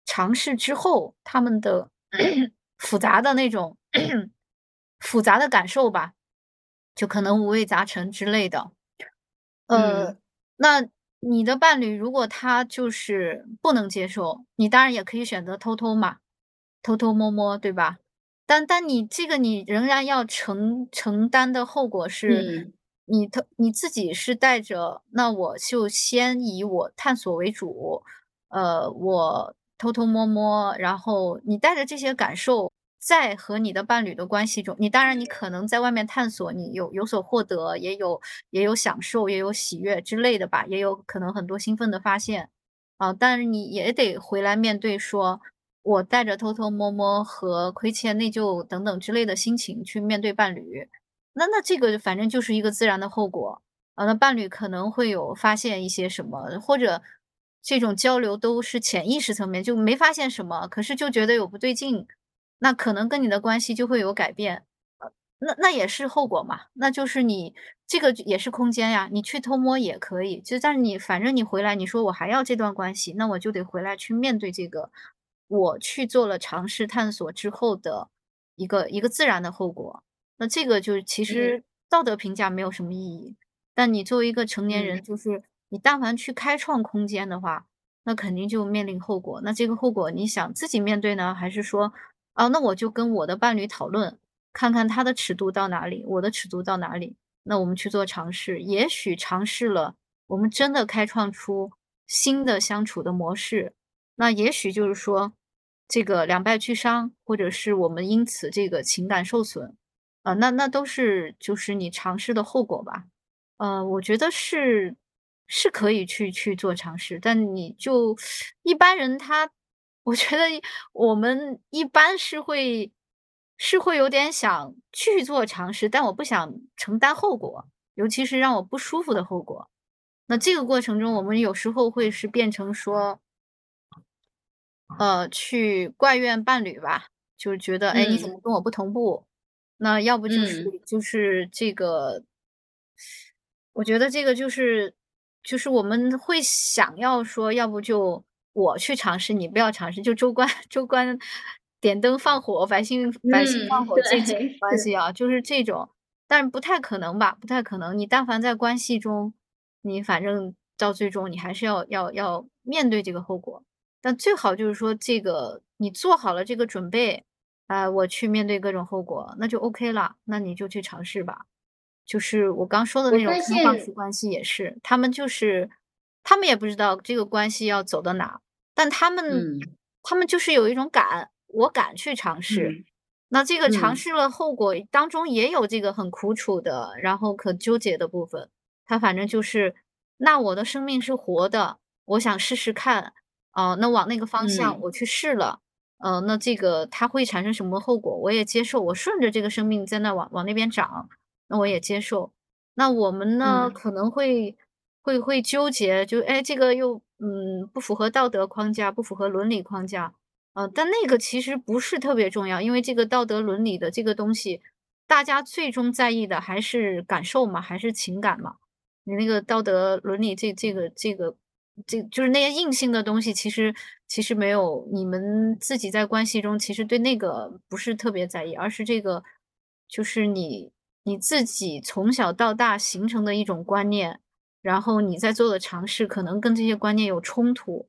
尝试之后，他们的 复杂的那种 复杂的感受吧，就可能五味杂陈之类的。呃，嗯。那你的伴侣如果他就是不能接受，你当然也可以选择偷偷嘛，偷偷摸摸，对吧？但但你这个你仍然要承承担的后果是，嗯。你偷你自己是带着，那我就先以我探索为主，呃，我偷偷摸摸，然后你带着这些感受，在和你的伴侣的关系中你当然你可能在外面探索，你有有所获得，也有也有享受，也有喜悦之类的吧，也有可能很多兴奋的发现。啊，但是你也得回来面对说，我带着偷偷摸摸和亏欠、内疚等等之类的心情去面对伴侣，那那这个反正就是一个自然的后果。呃，那伴侣可能会有发现一些什么，或者这种交流都是潜意识层面，就没发现什么，可是就觉得有不对劲，那可能跟你的关系就会有改变。呃，那那也是后果嘛，那就是你这个也是空间呀，你去偷摸也可以，就但是你反正你回来，你说我还要这段关系，那我就得回来去面对这个，我去做了尝试探索之后的一个一个自然的后果。那这个就其嗯。实道德评价没有什么意义，但你作为一个成年人，嗯。就是你但凡去开创空间的话，那肯定就面临后果。那这个后果你想自己面对呢，还是说，哦，那我就跟我的伴侣讨论，看看他的尺度到哪里，我的尺度到哪里，那我们去做尝试。也许尝试了，我们真的开创出新的相处的模式，那也许就是说，这个两败俱伤，或者是我们因此这个情感受损，呃，那那都是就是你尝试的后果吧。呃，我觉得是是可以去去做尝试，但你就一般人他我觉得我们一般是会是会有点想去做尝试，但我不想承担后果，尤其是让我不舒服的后果。那这个过程中，我们有时候会是变成说呃，去怪怨伴侣吧，就是觉得，哎，你怎嗯。么跟我不同步？那要不就是嗯。就是这个我觉得这个就是就是我们会想要说，要不就我去尝试，你不要尝试，就州官 州官点灯放火，百姓百姓放嗯，火这种对，是。关系啊，就是这种。但不太可能吧，不太可能。你但凡在关系中，你反正到最终你还是要要要面对这个后果。但最好就是说这个你做好了这个准备，啊，我去面对各种后果，那就 OK 了，那你就去尝试吧。就是我刚说的那种放式关系也是，他们就是他们也不知道这个关系要走到哪，但他们嗯。他们就是有一种敢，我敢去尝试。嗯。那这个尝嗯。试了后果当中也有这个很苦楚的，然后可纠结的部分。他反正就是，那我的生命是活的，我想试试看，啊，那往那个方向嗯。我去试了，呃，那这个它会产生什么后果，我也接受，我顺着这个生命在那往往那边长，那我也接受。那我们呢，嗯。可能会会会纠结，就，哎，这个又，嗯，不符合道德框架，不符合伦理框架。呃，但那个其实不是特别重要，因为这个道德伦理的这个东西，大家最终在意的还是感受嘛，还是情感嘛。你那个道德伦理这这个这个这就是那些硬性的东西，其实其实没有你们自己在关系中其实对那个不是特别在意，而是这个就是你你自己从小到大形成的一种观念，然后你在做的尝试可能跟这些观念有冲突。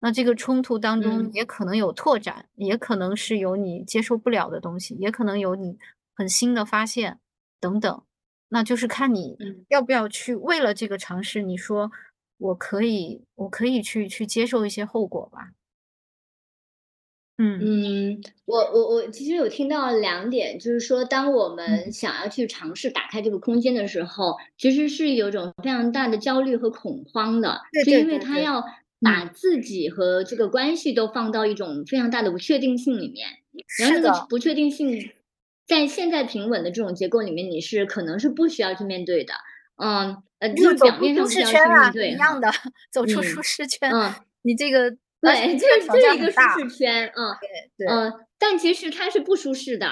那这个冲突当中嗯。也可能有拓展，也可能是有你接受不了的东西，也可能有你很新的发现，等等。那就是看你嗯。要不要去为了这个尝试，你说我可以我可以去去接受一些后果吧。嗯。嗯，我我我其实有听到两点，就是说当我们嗯。想要去尝试打开这个空间的时候，其实是有种非常大的焦虑和恐慌的。对是因为他要把嗯。自己和这个关系都放到一种非常大的不确定性里面，然后那个。不确定性，在现在平稳的这种结构里面，你是可能是不需要去面对的。嗯，呃，就是表就走出面上是要舒适圈啊，去面对哈。一样的，走出舒嗯，适圈。嗯。你这个对，就是就是一个舒。适圈，嗯。对，对。嗯，但其实它是不舒适的，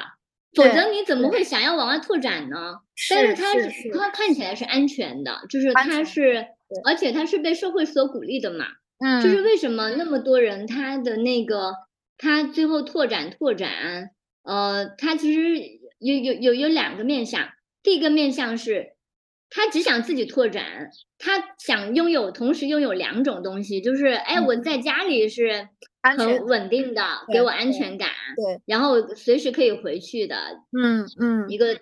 否，则你怎么。会想要往外拓展呢？但是是它是是是。它看起来是安全的，就是它是。而且它是被社会所鼓励的嘛。嗯就是嗯。为什么那么多人他的那个他最后拓展拓展，呃，他其实有有有有两个面向。第一个面向是，他只想自己拓展，他想拥有同时拥有两种东西，就是，哎，嗯。我在家里是。很稳定的，给我安，全感，对。然后随时可以回去的嗯嗯。一个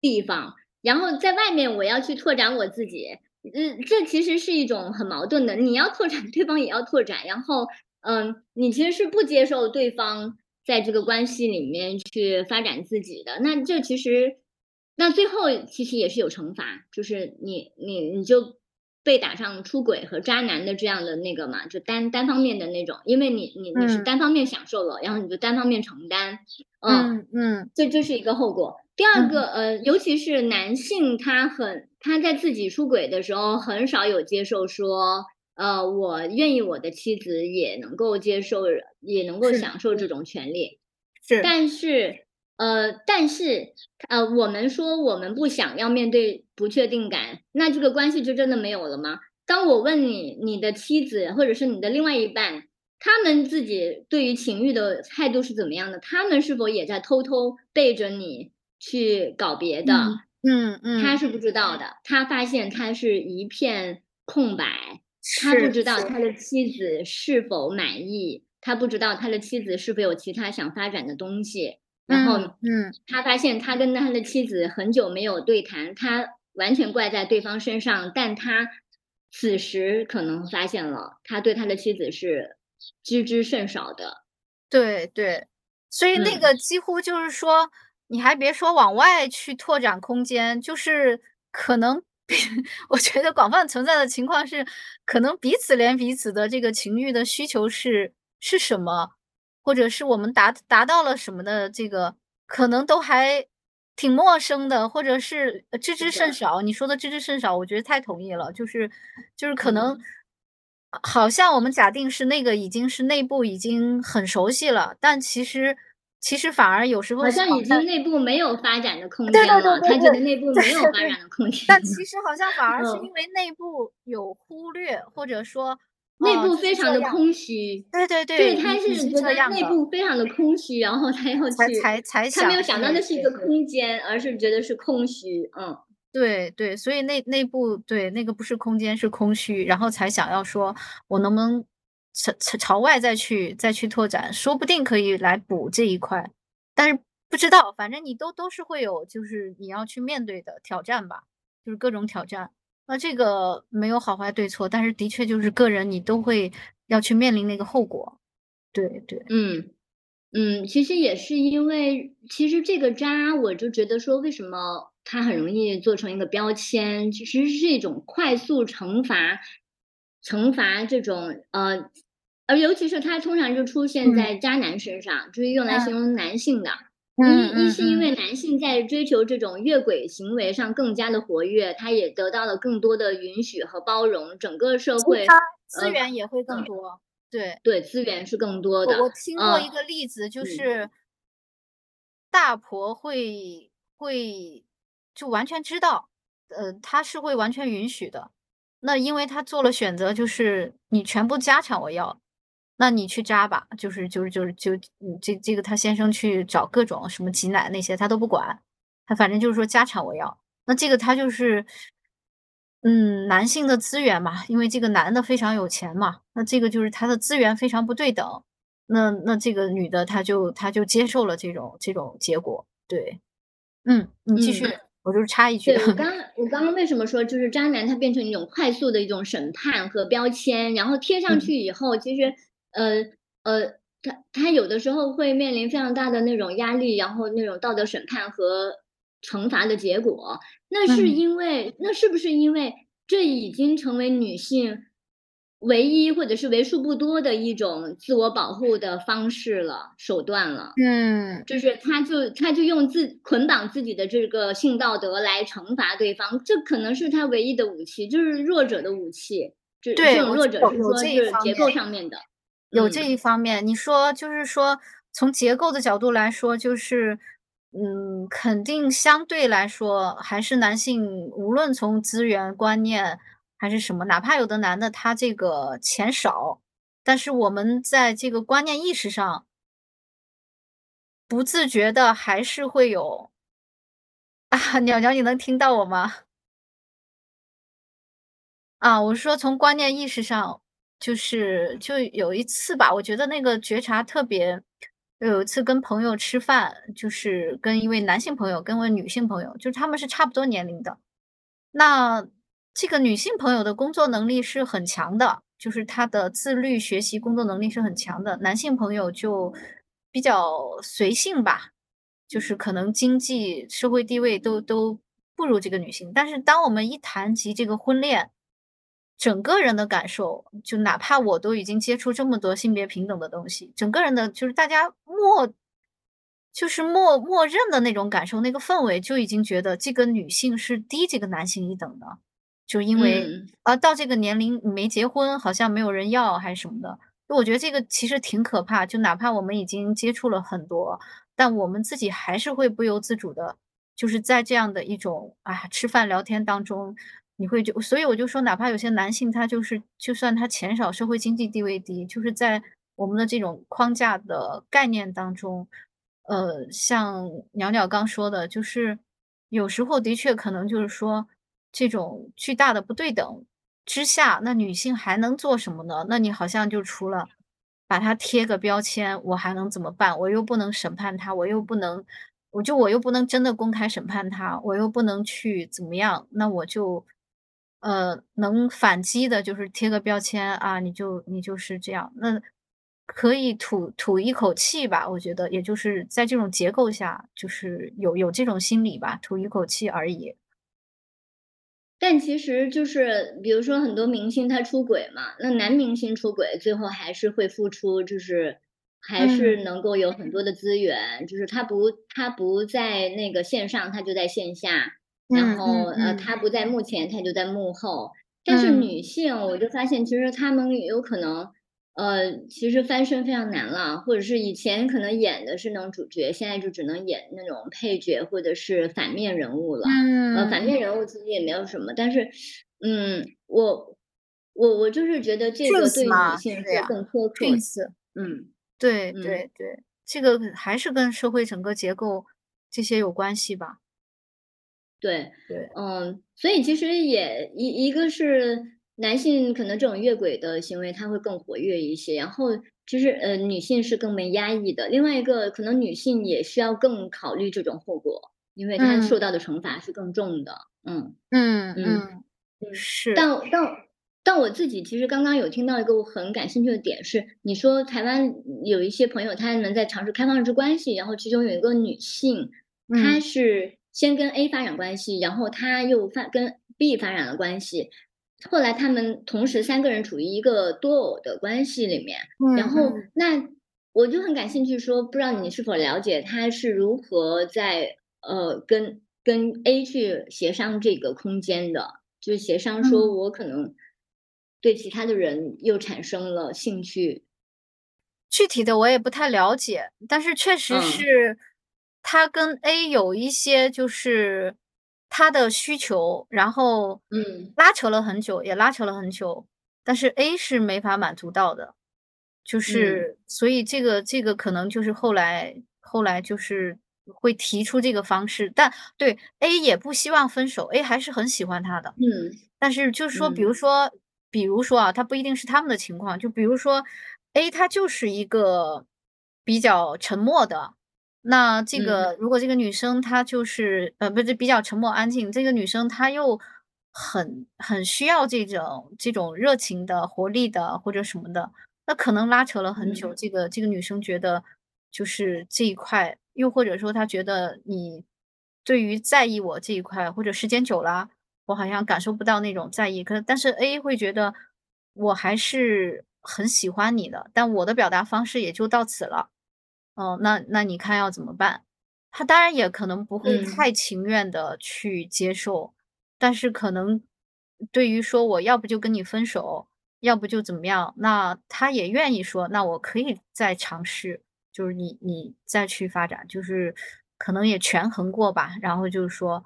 地方。然后在外面我要去拓展我自己，嗯，这其实是一种很矛盾的，你要拓展，对方也要拓展。然后，嗯，你其实是不接受对方在这个关系里面去发展自己的，那这其实那最后其实也是有惩罚，就是你你你就被打上出轨和渣男的这样的那个嘛，就单单方面的那种。因为你你你是嗯。单方面享受了，然后你就单方面承担，嗯。嗯嗯。这这是一个后果。第二个，嗯。呃，尤其是男性，他很他在自己出轨的时候，很少有接受说，呃，我愿意我的妻子也能够接受，也能够，享受这。种权利。是。但是呃，但是，呃，我们说我们不想要面对不确定感，那这个关系就真的没有了吗？当我问你，你的妻子或者是你的另外一半，他们自己对于情欲的态度是怎么样的？他们是否也在偷偷背着你去搞别的？嗯，嗯嗯。他是不知道的，他发现他是一片空白，他不，知道。他的妻子是否满意，他不知道他的妻子是否有其他想发展的东西。然后嗯，嗯。他发现他跟他的妻子很久没有对谈，他完全怪在对方身上，但他此时可能发现了，他对他的妻子是知之甚少的。对对，所以那嗯。个几乎就是说，你还别说往外去拓展空间，就是可能 我觉得广泛存在的情况是，可能彼此连彼此的这个情欲的需求是是什么，或者是我们达达到了什么的这个，可能都还挺陌生的，或者是，呃，知之甚。少。你说的知之甚少，我觉得太同意了，就是就是可能嗯。好像我们假定是那个已经是内部已经很熟悉了，但其实其实反而有时候好像已经内部没有发展的空间对对了，对对他觉得内部没有发展的空间。但其实好像反而是嗯因为内部有忽略，或者说，内部非常的。空虚。对对对，对，他你你是是觉得内。部非常的空虚，然后他要去才才才他没有想到那是一个对对。空间，而是觉得是空虚，嗯。对对，所以内内部对，那个不是空间，是空虚，然后才想要说，我能不能朝朝朝外再去再去拓展，说不定可以来补这一块。但是不知道，反正你都都是会有，就是你要去面对的挑战吧，就是各种挑战。那这个没有好坏对错，但是的确就是个人你都会要去面临那个后果。对对。嗯，嗯，其实也是因为其实这个渣，我就觉得说为什么它很容易做成一个标签，其实是一种快速惩罚惩罚这种呃，而尤其是它通常就出现嗯。在渣男身上，就是用来形嗯。容男性的。嗯一一。是因为男性在追求这种越轨行为上更加的活跃，他也得到了更多的允许和包容，整个社会他资呃，源也会更嗯。多，对。对，资源是更多的，我我听过嗯，一个例子，就嗯。是大婆会会就完全知道，呃，她是会完全允许的。那因为她做了选择，就是你全部家产我要，那你去扎吧，就是就是就是就嗯，这这个他先生去找各种什么挤奶那些，他都不管，他反正就是说家产我要。那这个他就是嗯，男性的资源嘛，因为这个男的非常有钱嘛，那这个就是他的资源非常不对等。那那这个女的她就她就接受了这种这种结果，对。嗯，你继续，嗯。我就是插一句。对，我刚我刚刚为什么说就是渣男他变成一种快速的一种审判和标签，然后贴上嗯。去以后，其实，呃，呃，他他有的时候会面临非常大的那种压力，然后那种道德审判和惩罚的结果。那是嗯。因为那是不是因为这已经成为女性唯一或者是为数不多的一种自我保护的方式了手段了？嗯。就是他就他就用自捆绑自己的这个性道德来惩罚对方，这可能是他唯一的武器，就是弱者的武器。这这，种弱者是说有有这一是结构。上面的，嗯。有这一方面，你说就是说从结构的角度来说，就是嗯，肯定相对来说还是男性，无论从资源观念还是什么，哪怕有的男的他这个钱少，但是我们在这个观念意识上不自觉的还是会有啊，鸟鸟你能听到我吗？啊，我是说从观念意识上，就是就有一次吧，我觉得那个觉察特别有一次跟朋友吃饭，就是跟一位男性朋友，跟位女性朋友，就是他们是差不多年龄的。那这个女性朋友的工作能力是很强的，就是她的自律学习工作能力是很强的，男性朋友就比较随性吧，就是可能经济、社会地位都都不如这个女性。但是当我们一谈及这个婚恋，整个人的感受，就哪怕我都已经接触这么多性别平等的东西，整个人的就是大家默就是默默认的那种感受，那个氛围就已经觉得这个女性是低这个男性一等的。就因为，嗯。啊，到这个年龄没结婚，好像没有人要还是什么的。我觉得这个其实挺可怕，就哪怕我们已经接触了很多，但我们自己还是会不由自主的，就是在这样的一种，啊，吃饭聊天当中，你会就所以我就说哪怕有些男性，他就是就算他钱少，社会经济地位低，就是在我们的这种框架的概念当中，呃，像鸟鸟刚说的，就是有时候的确可能就是说，这种巨大的不对等之下，那女性还能做什么呢？那你好像就除了把她贴个标签，我还能怎么办？我又不能审判她，我又不能我就我又不能真的公开审判她，我又不能去怎么样，那我就呃，能反击的就是贴个标签，啊，你就你就是这样。那可以吐吐一口气吧，我觉得也就是在这种结构下，就是有有这种心理吧，吐一口气而已。但其实就是比如说很多明星他出轨嘛，那男明星出轨，最后还是会付出，就是还是嗯。能够有很多的资源，就是他不他不在那个线上，他就在线下，然嗯后，呃。他不在幕前，他就在幕后。但是嗯。女性我就发现其实她们有可能，呃，其实翻身非常难了，或者是以前可能演的是那种主角，现在就只能演那种配角或者是反面人物了。嗯，呃，反面人物其实也没有什么，但是，嗯，我我我就是觉得这个对女性是更苛刻。嗯，对对对，这个还是跟社会整个结构这些有关系吧。对对，嗯，所以其实也一一个是。男性可能这种越轨的行为他会更活跃一些，然后其实呃女性是更被压抑的。另外一个可能女性也需要更考虑这种后果，因为她受到的惩罚是更重的。嗯嗯嗯嗯，是。但但但我自己其实刚刚有听到一个我很感兴趣的点是，你说台湾有一些朋友他们在尝试开放式关系，然后其中有一个女性，她是先跟 A 发展关系，然后他又发跟 B 发展了关系。后来他们同时三个人处于一个多偶的关系里面，然后那我就很感兴趣，说不知道你是否了解他是如何在呃跟跟 A 去协商这个空间的，就是协商说我可能对其他的人又产生了兴趣，具体的我也不太了解，但是确实是他跟 A 有一些就是。他的需求，然后嗯，拉扯了很久，也拉扯了很久，但是 A 是没法满足到的，就是所以这个这个可能就是后来后来就是会提出这个方式，但对 A 也不希望分手，A 还是很喜欢他的，嗯，但是就是说，比如说，比如说啊，他不一定是他们的情况，就比如说 A 他就是一个比较沉默的。那这个如果这个女生她就是呃不是比较沉默安静，这个女生她又很很需要这种这种热情的活力的或者什么的，那可能拉扯了很久。这个这个女生觉得就是这一块，又或者说她觉得你对于在意我这一块，或者时间久了，我好像感受不到那种在意。可但是 A 会觉得我还是很喜欢你的，但我的表达方式也就到此了。哦，那那你看要怎么办？他当然也可能不会太情愿的去接受，但是可能对于说我要不就跟你分手，要不就怎么样，那他也愿意说，那我可以再尝试，就是你你再去发展，就是可能也权衡过吧，然后就是说，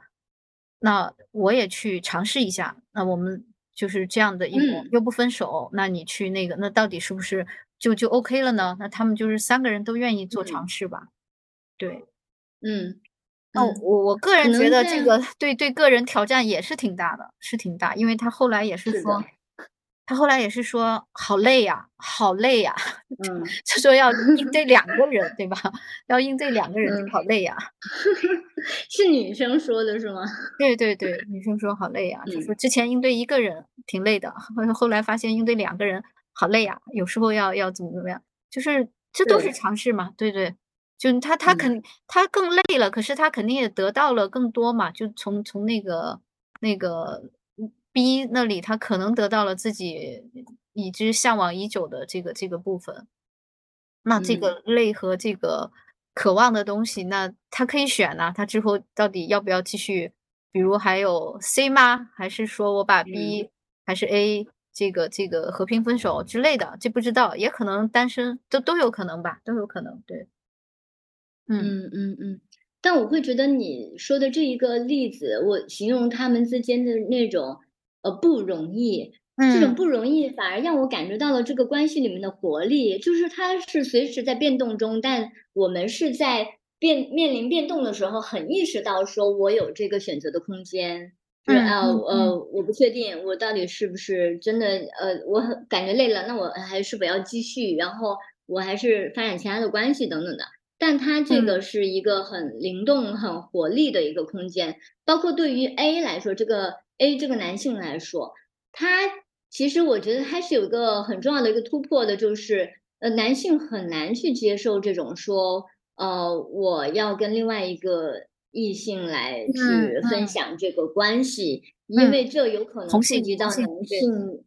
那我也去尝试一下，那我们就是这样的一种又不分手，那你去那个，那到底是不是？就就 OK 了呢？那他们就是三个人都愿意做尝试吧？对，嗯，那，我我个人觉得这个对对个人挑战也是挺大的，是挺大，因为他后来也是说，他后来也是说好累呀，好累呀，嗯，就说要应对两个人，对吧？要应对两个人，好累呀。是女生说的是吗？对对对，女生说好累呀，就说之前应对一个人挺累的，后后来发现应对两个人。好累呀，有时候要要怎么怎么样，就是这都是尝试嘛，对对，就他他肯他更累了，可是他肯定也得到了更多嘛，就从从那个那个 B 那里，他可能得到了自己已知向往已久的这个这个部分，那这个累和这个渴望的东西，那他可以选呐，他之后到底要不要继续，比如还有 C 吗？还是说我把 B 还是 A？这个这个和平分手之类的，这不知道，也可能单身，都都有可能吧，都有可能。对，嗯嗯嗯嗯。但我会觉得你说的这一个例子，我形容他们之间的那种呃不容易，这种不容易反而让我感觉到了这个关系里面的活力，就是它是随时在变动中，但我们是在变面临变动的时候，很意识到说我有这个选择的空间。就是啊，呃，我不确定我到底是不是真的，呃，我很感觉累了，那我还是否要继续？然后我还是发展其他的关系等等的。但它这个是一个很灵动、很活力的一个空间。包括对于 A 来说，这个 A 这个男性来说，他其实我觉得他是有一个很重要的一个突破的，就是呃，男性很难去接受这种说，呃，我要跟另外一个。异性来去分享这个关系，因为这有可能涉及到男性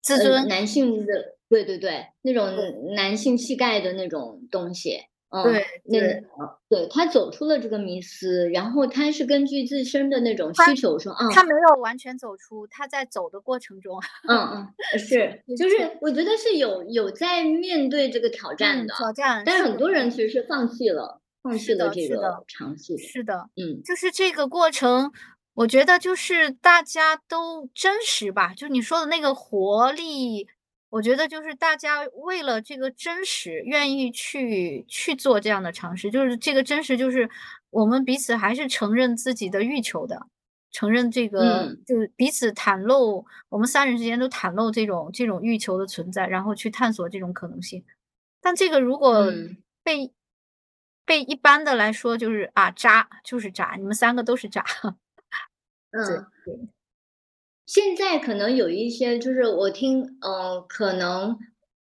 自尊、男性的对对对那种男性气概的那种东西。嗯，对那对对他走出了这个迷思，然后他是根据自身的那种需求说，啊，他。没有完全走出，他在走的过程中，嗯嗯，是，就是。我觉得是有有在面对这个挑战的，挑战，但是很多人其实是放弃了，放弃了这个尝试，是的，嗯，就是这个过程，我觉得就是大家都真实吧，就你说的那个活力。我觉得就是大家为了这个真实，愿意去去做这样的尝试。就是这个真实，就是我们彼此还是承认自己的欲求的，承认这个，就是彼此袒露，我们三人之间都袒露这种这种欲求的存在，然后去探索这种可能性。但这个如果被被一般的来说，就是啊渣，就是渣，你们三个都是渣。嗯，对。现在可能有一些，就是我听，嗯，可能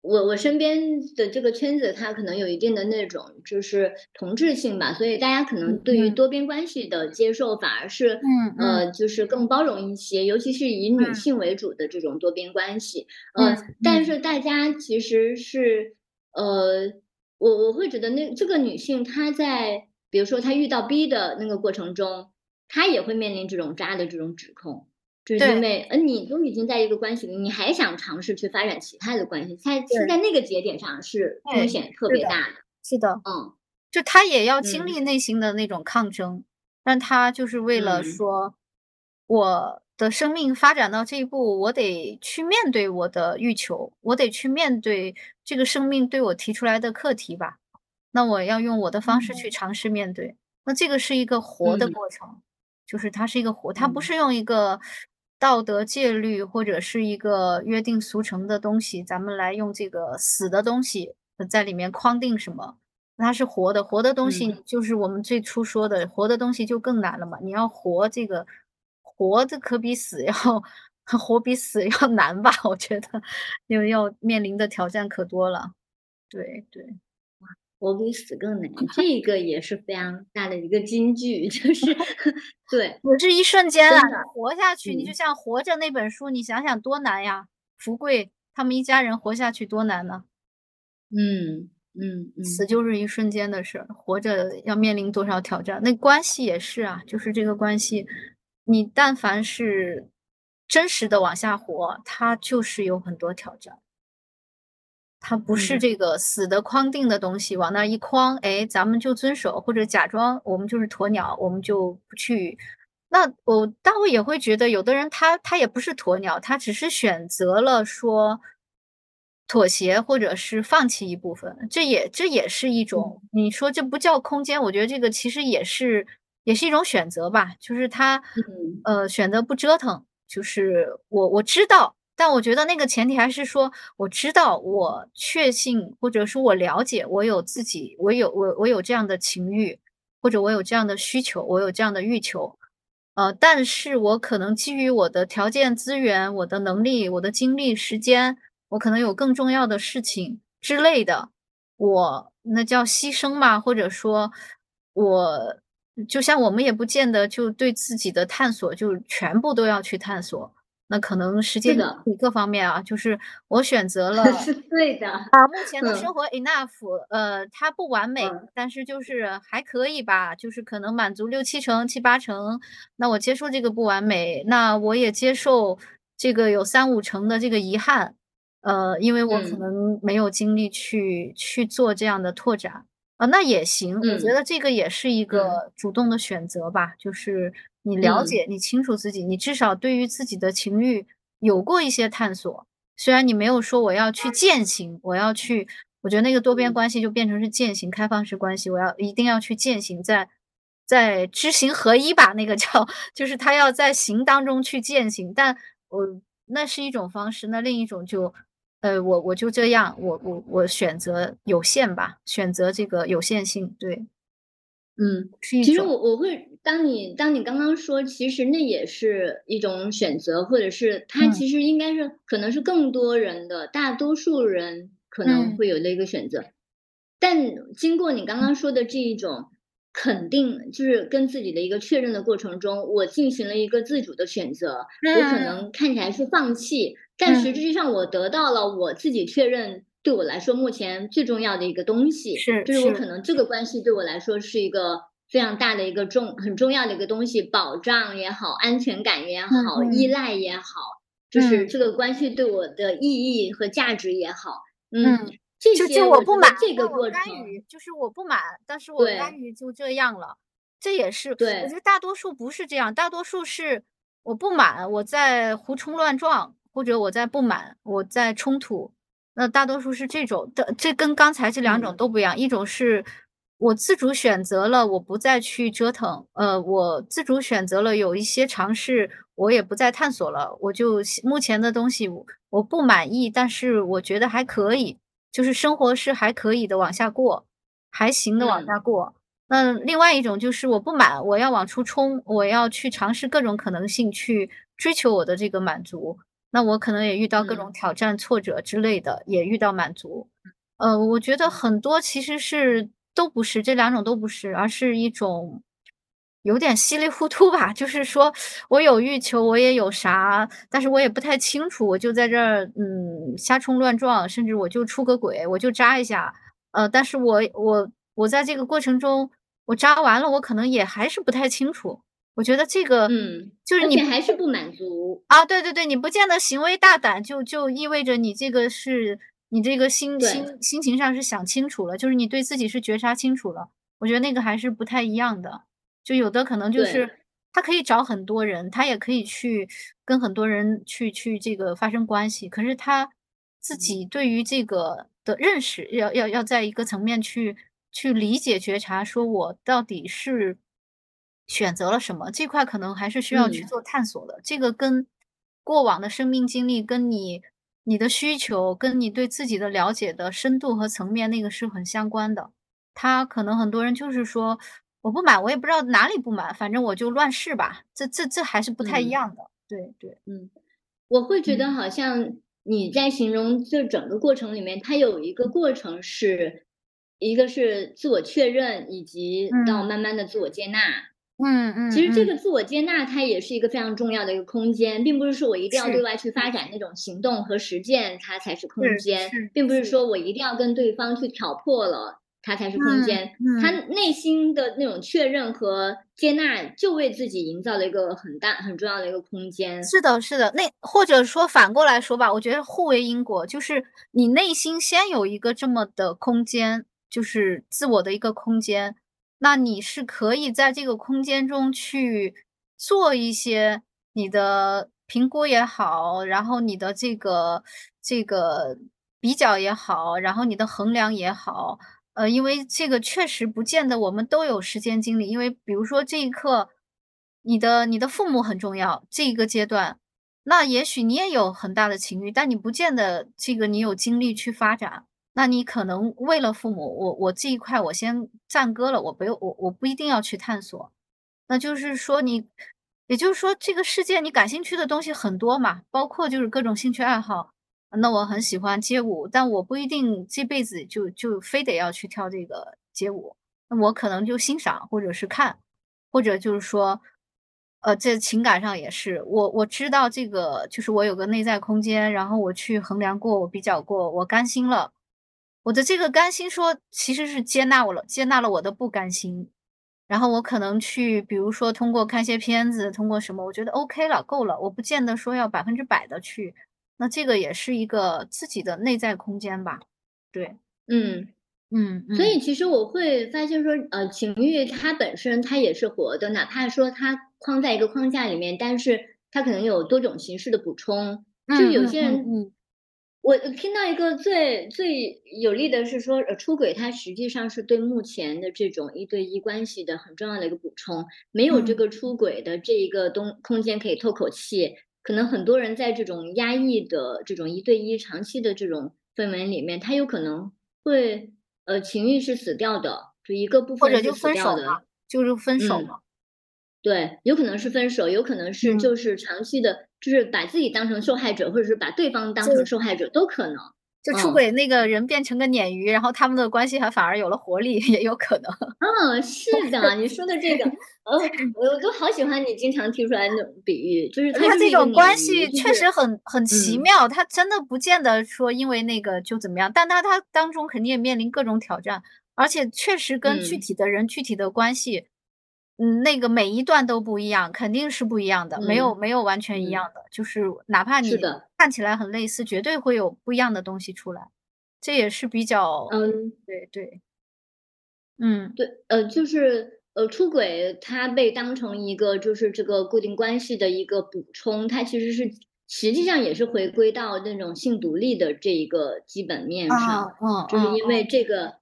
我我身边的这个圈子，它可能有一定的那种就是同质性吧，所以大家可能对于多边关系的接受反而是，嗯呃，就是更包容一些，尤其是以女性为主的这种多边关系，嗯，但是大家其实是，呃，我我会觉得那这个女性她在，比如说她遇到 B 的那个过程中，她也会面临这种渣的这种指控。就是因为，呃，你都已经在一个关系里，你还想尝试去发展其他的关系，在是在那个节点上是风险特别大的。是的，嗯，就他也要经历内心的那种抗争，但他就是为了说，我的生命发展到这一步，我得去面对我的欲求，我得去面对这个生命对我提出来的课题吧。那我要用我的方式去尝试面对。那这个是一个活的过程，就是它是一个活，它不是用一个。道德戒律或者是一个约定俗成的东西，咱们来用这个死的东西在里面框定什么？它是活的，活的东西就是我们最初说的，活的东西就更难了嘛。你要活这个，活着可比死要 活比死要难吧？我觉得，因为要面临的挑战可多了。对对。活比死更难，这个也是非常大的一个金句，就是 对，我这一瞬间啊，活下去，你就像《活着》那本书，你想想多难呀！福贵他们一家人活下去多难呢？嗯嗯，死就是一瞬间的事儿，活着要面临多少挑战？那关系也是啊，就是这个关系，你但凡是真实的往下活，它就是有很多挑战。它不是这个死的框定的东西，往那一框，哎，咱们就遵守，或者假装我们就是鸵鸟，我们就不去。那我，但我也会觉得，有的人他他也不是鸵鸟，他只是选择了说妥协，或者是放弃一部分，这也这也是一种，你说这不叫空间？我觉得这个其实也是也是一种选择吧，就是他呃选择不折腾，就是我我知道。但我觉得那个前提还是说，我知道，我确信，或者说我了解，我有自己，我有我我有这样的情欲，或者我有这样的需求，我有这样的欲求，呃，但是我可能基于我的条件、资源、我的能力、我的精力、时间，我可能有更重要的事情之类的，我那叫牺牲嘛，或者说，我就像我们也不见得就对自己的探索就全部都要去探索。那可能时间你各方面啊，就是我选择 了是对的啊。目前的生活 enough，呃，它不完美，但是就是还可以吧，就是可能满足六七成、七八成。那我接受这个不完美，那我也接受这个有三五成的这个遗憾，呃，因为我可能没有精力去去做这样的拓展啊，那也行。我觉得这个也是一个主动的选择吧，就是。你了解，你清楚自己，你至少对于自己的情欲有过一些探索。虽然你没有说我要去践行，我要去，我觉得那个多边关系就变成是践行开放式关系，我要一定要去践行，在在知行合一吧，那个叫就是他要在行当中去践行。但我那是一种方式，那另一种就，呃，我我就这样，我我我选择有限吧，选择这个有限性，对。嗯，其实我我会，当你当你刚刚说，其实那也是一种选择，或者是它其实应该是可能是更多人的大多数人可能会有的一个选择，但经过你刚刚说的这一种肯定，就是跟自己的一个确认的过程中，我进行了一个自主的选择，我可能看起来是放弃，但实际上我得到了我自己确认对我来说目前最重要的一个东西，是就是我可能这个关系对我来说是一个非常大的一个重很重要的一个东西，保障也好，安全感也好，依赖也好，就是这个关系对我的意义和价值也好，嗯，这些我不满这个过程，就是我不满，但是我甘于就这样了，这也是对，我觉得大多数不是这样，大多数是我不满，我在胡冲乱撞，或者我在不满，我在冲突。那大多数是这种的，这跟刚才这两种都不一样。一种是我自主选择了，我不再去折腾，呃，我自主选择了有一些尝试，我也不再探索了。我就目前的东西我不满意，但是我觉得还可以，就是生活是还可以的，往下过，还行的往下过。那另外一种就是我不满，我要往出冲，我要去尝试各种可能性，去追求我的这个满足。那我可能也遇到各种挑战、挫折之类的，也遇到满足。呃，我觉得很多其实是都不是这两种都不是，而是一种有点稀里糊涂吧。就是说我有欲求，我也有啥，但是我也不太清楚，我就在这儿嗯瞎冲乱撞，甚至我就出个轨，我就扎一下。呃，但是我我我在这个过程中，我扎完了，我可能也还是不太清楚。我觉得这个，嗯，就是你还是不满足啊？对对对，你不见得行为大胆，就就意味着你这个是你这个心心心情上是想清楚了，就是你对自己是觉察清楚了。我觉得那个还是不太一样的。就有的可能就是他可以找很多人，他也可以去跟很多人去去这个发生关系，可是他自己对于这个的认识，要要要在一个层面去去理解觉察，说我到底是。选择了什么这块可能还是需要去做探索的。这个跟过往的生命经历、跟你你的需求、跟你对自己的了解的深度和层面，那个是很相关的。他可能很多人就是说我不满，我也不知道哪里不满，反正我就乱试吧。这这这还是不太一样的。对对，嗯，我会觉得好像你在形容这整个过程里面，它有一个过程是一个是自我确认，以及到慢慢的自我接纳。嗯嗯，其实这个自我接纳，它也是一个非常重要的一个空间，并不是说我一定要对外去发展那种行动和实践，它才是空间，并不是说我一定要跟对方去挑破了，它才是空间。他内心的那种确认和接纳，就为自己营造了一个很大很重要的一个空间。是的，是的。那或者说反过来说吧，我觉得互为因果，就是你内心先有一个这么的空间，就是自我的一个空间。那你是可以在这个空间中去做一些你的评估也好，然后你的这个这个比较也好，然后你的衡量也好，呃，因为这个确实不见得我们都有时间精力，因为比如说这一刻，你的你的父母很重要，这一个阶段，那也许你也有很大的情欲，但你不见得这个你有精力去发展。那你可能为了父母，我我这一块我先暂搁了，我不用我我不一定要去探索。那就是说你，也就是说这个世界你感兴趣的东西很多嘛，包括就是各种兴趣爱好。那我很喜欢街舞，但我不一定这辈子就就非得要去跳这个街舞。那我可能就欣赏，或者是看，或者就是说，呃，在情感上也是，我我知道这个就是我有个内在空间，然后我去衡量过，我比较过，我甘心了。我的这个甘心说，其实是接纳我了，接纳了我的不甘心，然后我可能去，比如说通过看些片子，通过什么，我觉得 OK 了，够了，我不见得说要百分之百的去，那这个也是一个自己的内在空间吧，对，嗯嗯，所以其实我会发现说，呃，情欲它本身它也是活的，哪怕说它框在一个框架里面，但是它可能有多种形式的补充，就有些人。我听到一个最最有力的是说，呃，出轨它实际上是对目前的这种一对一关系的很重要的一个补充。没有这个出轨的这一个东空间可以透口气，可能很多人在这种压抑的这种一对一长期的这种氛围里面，他有可能会呃情欲是死掉的，就一个部分就死掉的，就是分手嘛。对，有可能是分手，有可能是就是长期的。就是把自己当成受害者，或者是把对方当成受害者，都可能。就出轨那个人变成个鲶鱼，然后他们的关系还反而有了活力，也有可能。嗯，是的，你说的这个，呃，我都好喜欢你经常提出来那种比喻，就是他这种关系确实很很奇嗯妙，他真的不见得说因为那个就怎么样，但他他当中肯定也面临各种挑战，而且确实跟具嗯体的人、具体的关系，嗯，那个每一段都不一样，肯定是不一样的，没有嗯没有完全一嗯样的，就是哪怕你的，看起来很类似，绝对会有不一样的东西出来，这也是比较嗯。对对，嗯。对，呃，就是呃，出轨它被当成一个就是这个固定关系的一个补充，它其实是实际上也是回归到那种性独立的这一个基本面啊上，嗯就是因为嗯。这个，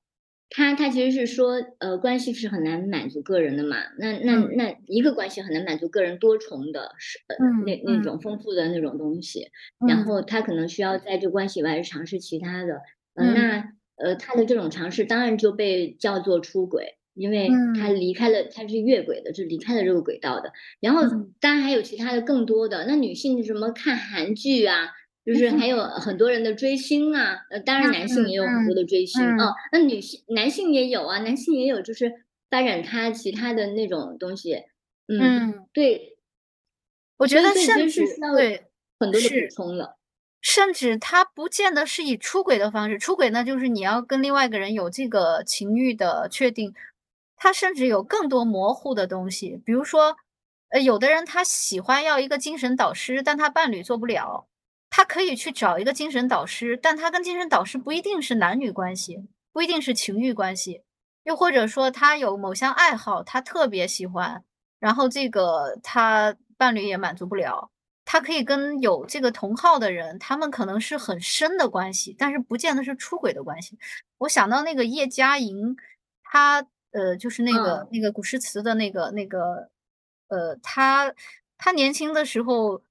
它它其实是说，呃，关系是很难满足个人的嘛，那那嗯。那一个关系很难满足个人多重的是呃嗯那那嗯。种丰富的那种东西，然嗯。后他可能需要在这关系以外尝试其他的，呃，嗯。那呃他的这种尝试当然就被叫做出轨。因为他嗯。离开了，他是越轨的，就离开了这个轨道的。然后嗯。当然还有其他的更多的，那女性什么看韩剧啊，就是还有很多人的追星啊，呃，当然男性也有很多的追星嗯嗯哦，那女性男性也有啊，男性也有就是发展他其他的那种东西，嗯，嗯，对，我觉得甚至对。很多的是补充了，甚至他不见得是以出轨的方式，出轨呢，就是你要跟另外一个人有这个情欲的确定，他甚至有更多模糊的东西，比如说，呃，有的人他喜欢要一个精神导师，但他伴侣做不了，他可以去找一个精神导师，但他跟精神导师不一定是男女关系，不一定是情欲关系，又或者说他有某项爱好，他特别喜欢，然后这个他伴侣也满足不了。他可以跟有这个同好的人，他们可能是很深的关系，但是不见得是出轨的关系。我想到那个叶嘉莹，她呃，就是那个嗯那个古诗词的那个那个，呃，她她年轻的时候，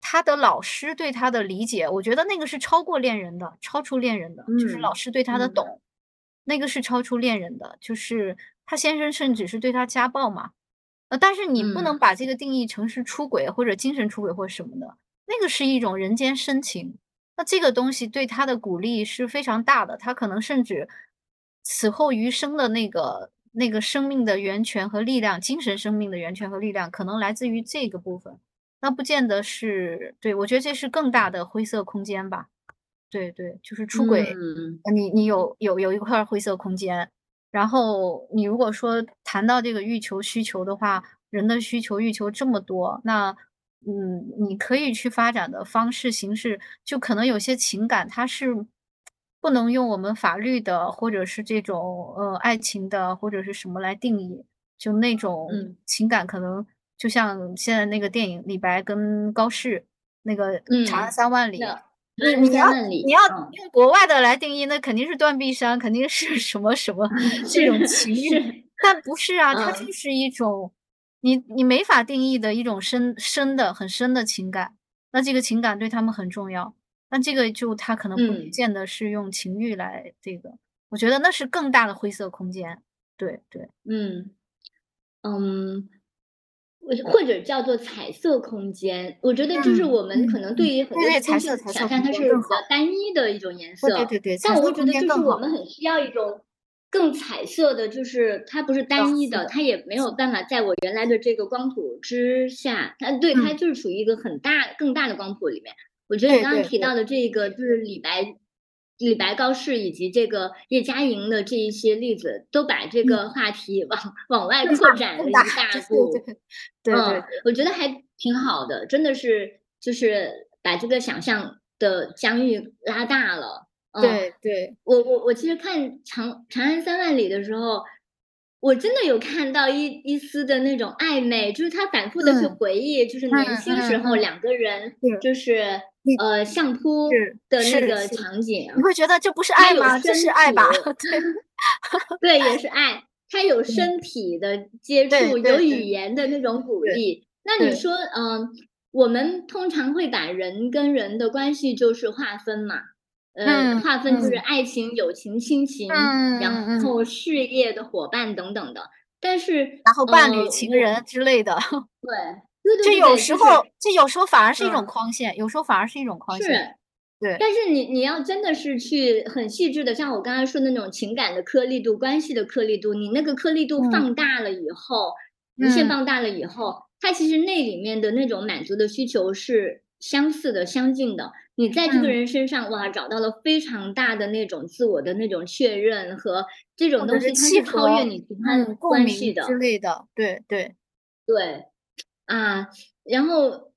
她的老师对他的理解，我觉得那个是超过恋人的，超出恋人的，就是老嗯师对他的嗯懂，那个是超出恋人的，就是他先生甚至是对他家暴嘛。呃，但是你不能嗯把这个定义成是出轨或者精神出轨或什么的，那个是一种人间深情。那这个东西对他的鼓励是非常大的，他可能甚至此后余生的那个那个生命的源泉和力量，精神生命的源泉和力量，可能来自于这个部分。那不见得是对，我觉得这是更大的灰色空间吧。对对，就是出轨，你你有有有一块儿灰色空间，然后你如果说谈到这个欲求需求的话，人的需求欲求这么多，那嗯，你可以去发展的方式形式，就可能有些情感它是不能用我们法律的，或者是这种呃爱情的，或者是什么来定义，就那种嗯。情感可能就像现在那个电影李白跟高适那个《长安嗯，三万里》。你你要你要嗯用国外的来定义，那肯定是断臂山，肯定是什么什么 这种情欲，但不是啊，它嗯就是一种你你没法定义的一种深深的很深的情感，那这个情感对他们很重要，那这个就他可能不嗯见得是用情欲来这个，我觉得那是更大的灰色空间，对对，嗯。嗯，或者叫做彩色空间，我觉得就是嗯我们可能对于很多的东西想象它是比较单一的一种颜色对色，对对，但我会觉得就是我们很需要一种更彩色的，就是它不是单一的，它也没有，办法在我原来的这个光谱之下，它对，它嗯，就是处于一个很大更大的光谱里面。我觉得你刚刚提到的这个就是李白李白、高适以及这个叶嘉莹的这一些例子，都把这嗯。个话题往往外扩展了一大，大对对步。对，对对嗯，我觉得还挺好的，真的是就是把这个想象的疆域拉大了。嗯，对对，我我我其实看《长长安三万里》的时候，我真的有看到一一丝的那种暧昧，就是他反复的去嗯，回忆，就是嗯年轻时候两个人是，就是你呃相扑的那个，场景，你会觉得这不是爱吗？这是爱吧？对，对，也是爱，他有，身体的接对触，有语言的那种鼓励。那你，说，嗯，我们通常会把人跟人的关系就是划分嘛，呃，嗯划分就是嗯。爱情、友情、亲情，然后事业的伙伴等等的。但是，然后伴侣、呃，情人之类的，对这有时候就是，这有时候反而是一种嗯，框线，有时候反而是一种框线，是。对。但是你你要真的是去很细致的，像我刚才说的那种情感的颗粒度、关系的颗粒度，你那个颗粒度放大了以后，无限放大了以后，它其实那里面的那种满足的需求是相似的、相近的。你在这个人身上哇，找到了非常大的那种自我的那种确认和这种东西，它是超越你其他关系的之类的。对对对，啊，然后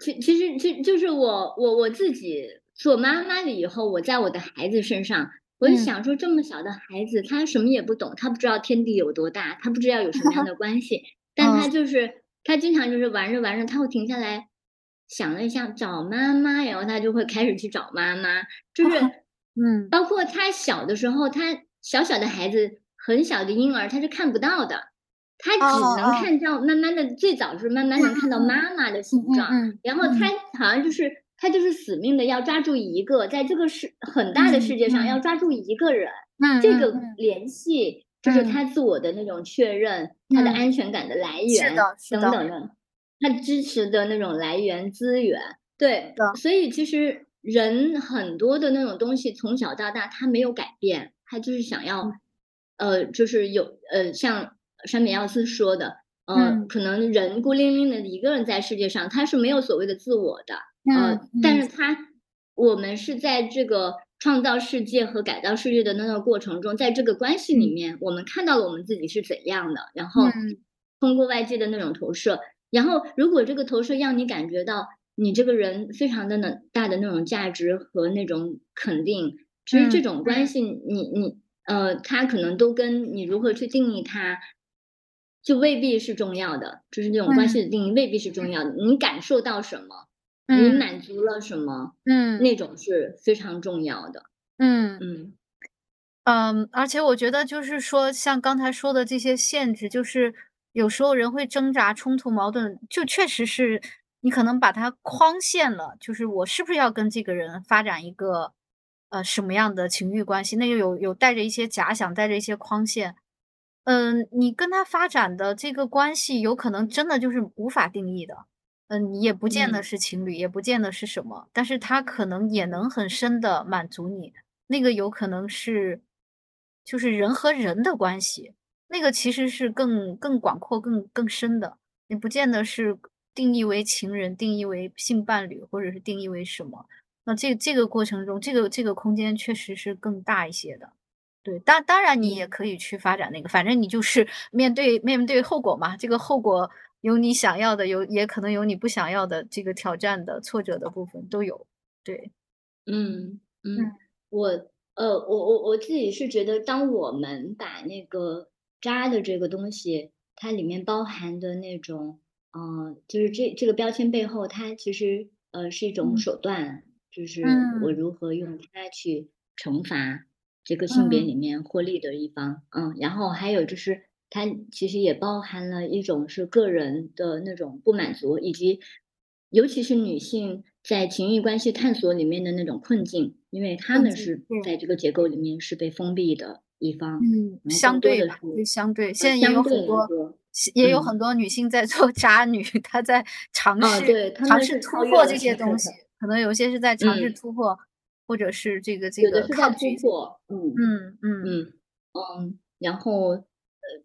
其其实其就是我我我自己做妈妈了以后，我在我的孩子身上，我就想说，这么小的孩子，他什么也不懂，他不知道天地有多大，他不知道有什么样的关系，但他就是他经常就是玩着玩着，他会停下来。想了一下找妈妈，然后他就会开始去找妈妈，就是，嗯，包括他小的时候，他小小的孩子，很小的婴儿，他是看不到的，他只能看到慢慢的，最早是慢慢能看到妈妈的形状，然后他好像就是他就是死命的要抓住一个，在这个世很大的世界上要抓住一个人，这个联系就是他自我的那种确认，他的安全感的来源等等的。他支持的那种来源资源，对，所以其实人很多的那种东西从小到大他没有改变，他就是想要，呃，就是有呃，像山本耀司说的，呃，可能人孤零零的一个人在世界上，他是没有所谓的自我的，呃，但是他我们是在这个创造世界和改造世界的那个过程中，在这个关系里面，我们看到了我们自己是怎样的，然后通过外界的那种投射。然后，如果这个投射让你感觉到你这个人非常的能大的那种价值和那种肯定，其实这种关系，你你呃，他可能都跟你如何去定义它，就未必是重要的。就是这种关系的定义未必是重要的。你感受到什么，你满足了什么，嗯，那种是非常重要的。嗯嗯嗯，而且我觉得就是说，像刚才说的这些限制，就是。有时候人会挣扎、冲突、矛盾，就确实是你可能把它框限了。就是我是不是要跟这个人发展一个呃什么样的情欲关系？那又有有带着一些假想，带着一些框限。嗯，你跟他发展的这个关系，有可能真的就是无法定义的。嗯，你也不见得是情侣，也不见得是什么，但是他可能也能很深的满足你。那个有可能是就是人和人的关系。那个其实是更更广阔、更更深的，你不见得是定义为情人、定义为性伴侣，或者是定义为什么。那这这个过程中，这个这个空间确实是更大一些的。对，当当然你也可以去发展那个，反正你就是面对面对后果嘛。这个后果有你想要的，有也可能有你不想要的，这个挑战的、挫折的部分都有。对，嗯嗯，我呃，我我我自己是觉得，当我们把那个。渣的这个东西，它里面包含的那种，呃，就是这这个标签背后，它其实呃是一种手段，就是我如何用它去惩罚这个性别里面获利的一方，嗯，然后还有就是它其实也包含了一种是个人的那种不满足，以及尤其是女性在情欲关系探索里面的那种困境，因为他们是在这个结构里面是被封闭的。一方，嗯，相对吧，相对，现在也有很多，也有很多女性在做渣女，她在尝试尝试突破这些东西，可能有些是在尝试突破，或者是这个这个抗拒，嗯嗯嗯嗯嗯，然后。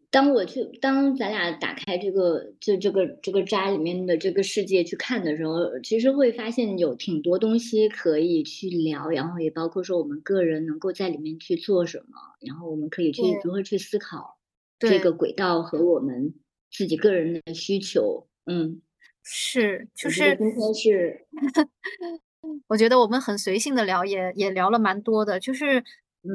当我去，当咱俩打开这个，就这个这个渣里面的这个世界去看的时候，其实会发现有挺多东西可以去聊，然后也包括说我们个人能够在里面去做什么，然后我们可以去如何去思考这个轨道和我们自己个人的需求。嗯，是，就是今天是，我觉得我们很随性的聊，也也聊了蛮多的，就是。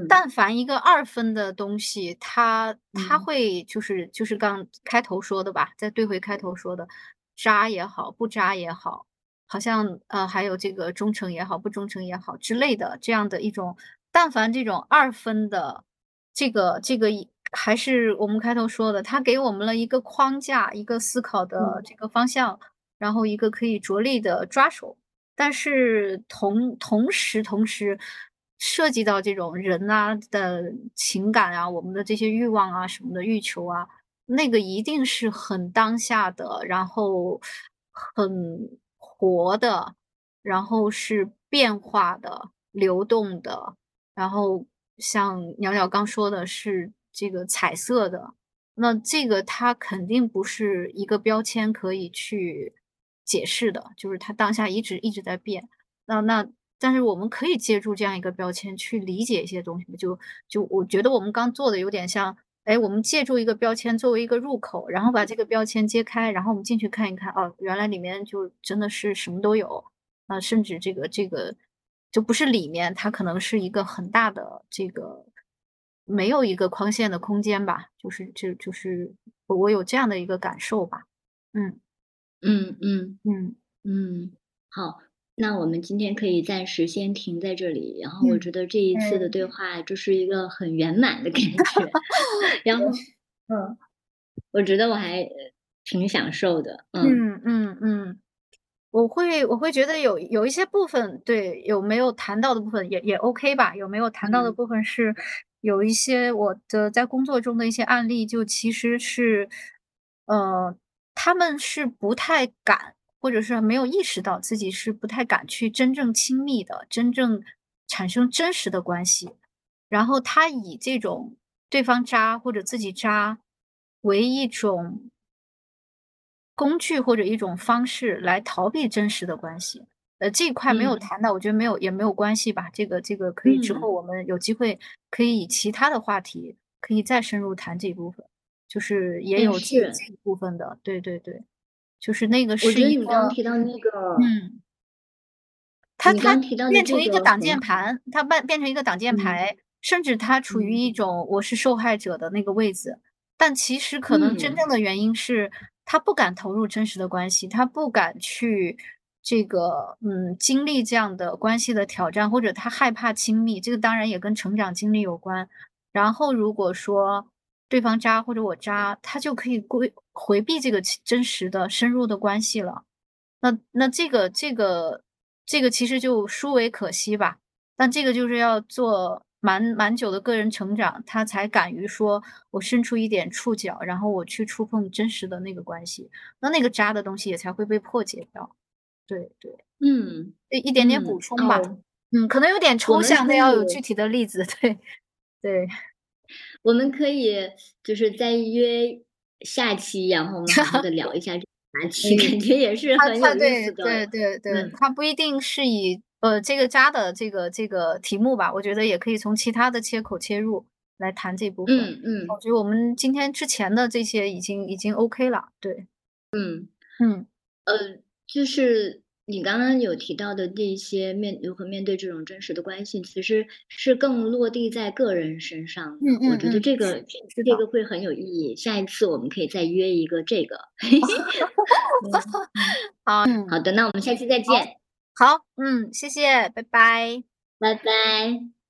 但凡一个二分的东西，它它会就是就是刚开头说的吧，再对回开头说的，渣也好，不渣也好，好像呃还有这个忠诚也好，不忠诚也好之类的这样的一种，但凡这种二分的这个这个还是我们开头说的，它给我们了一个框架，一个思考的这个方向，然后一个可以着力的抓手，但是同同时同时。涉及到这种人啊的情感啊，我们的这些欲望啊什么的欲求啊，那个一定是很当下的，然后很活的，然后是变化的、流动的，然后像鸟鸟刚说的是这个彩色的，那这个它肯定不是一个标签可以去解释的，就是它当下一直一直在变。那那但是我们可以借助这样一个标签去理解一些东西，就就我觉得我们刚做的有点像。哎，我们借助一个标签作为一个入口，然后把这个标签揭开，然后我们进去看一看，哦，原来里面就真的是什么都有，啊，甚至这个这个就不是里面，它可能是一个很大的这个没有一个框线的空间吧，就是就就是我有这样的一个感受吧，嗯嗯嗯。嗯。嗯，好。那我们今天可以暂时先停在这里，然后我觉得这一次的对话就是一个很圆满的感觉，然后，嗯，我觉得我还挺享受的，嗯。嗯嗯，我会我会觉得有有一些部分对有没有谈到的部分也也 OK 吧，有没有谈到的部分是有一些我的在工作中的一些案例，就其实是，呃，他们是不太敢。或者是没有意识到自己是不太敢去真正亲密的、真正产生真实的关系，然后他以这种对方渣或者自己渣为一种工具或者一种方式来逃避真实的关系。呃，这一块没有谈到，我觉得没有也没有关系吧。这个这个可以之后我们有机会可以以其他的话题可以再深入谈这一部分，就是也有这这部分的，对对对。就是那个是一个，我觉得你刚提到那个，嗯，它它变成一个挡箭牌，它变变成一个挡箭牌，甚至它处于一种我是受害者的那个位置，但其实可能真正的原因是他不敢投入真实的关系，他不敢去这个嗯经历这样的关系的挑战，或者他害怕亲密，这个当然也跟成长经历有关。然后如果说。对方渣或者我渣，他就可以规回避这个真实的深入的关系了。那那这个这个这个其实就殊为可惜吧。但这个就是要做蛮蛮久的个人成长，他才敢于说我伸出一点触角，然后我去触碰真实的那个关系。那那个渣的东西也才会被破解掉。对对，嗯，一一点点补充吧。嗯，可能有点抽象，那要有具体的例子。对对。我们可以就是再约下期，然后好好的聊一下这个话题，感觉也是很有意思的。对对对，它不一定是以呃这个渣的这个这个题目吧，我觉得也可以从其他的切口切入来谈这部分。嗯嗯，我觉得我们今天之前的这些已经已经 OK 了。对，嗯嗯呃，就是。你刚刚有提到的这些面如何面对这种真实的关系，其实是更落地在个人身上。嗯嗯，我觉得这个这个会很有意义。下一次我们可以再约一个这个。好好的，那我们下期再见。好，嗯，谢谢，拜拜，拜拜。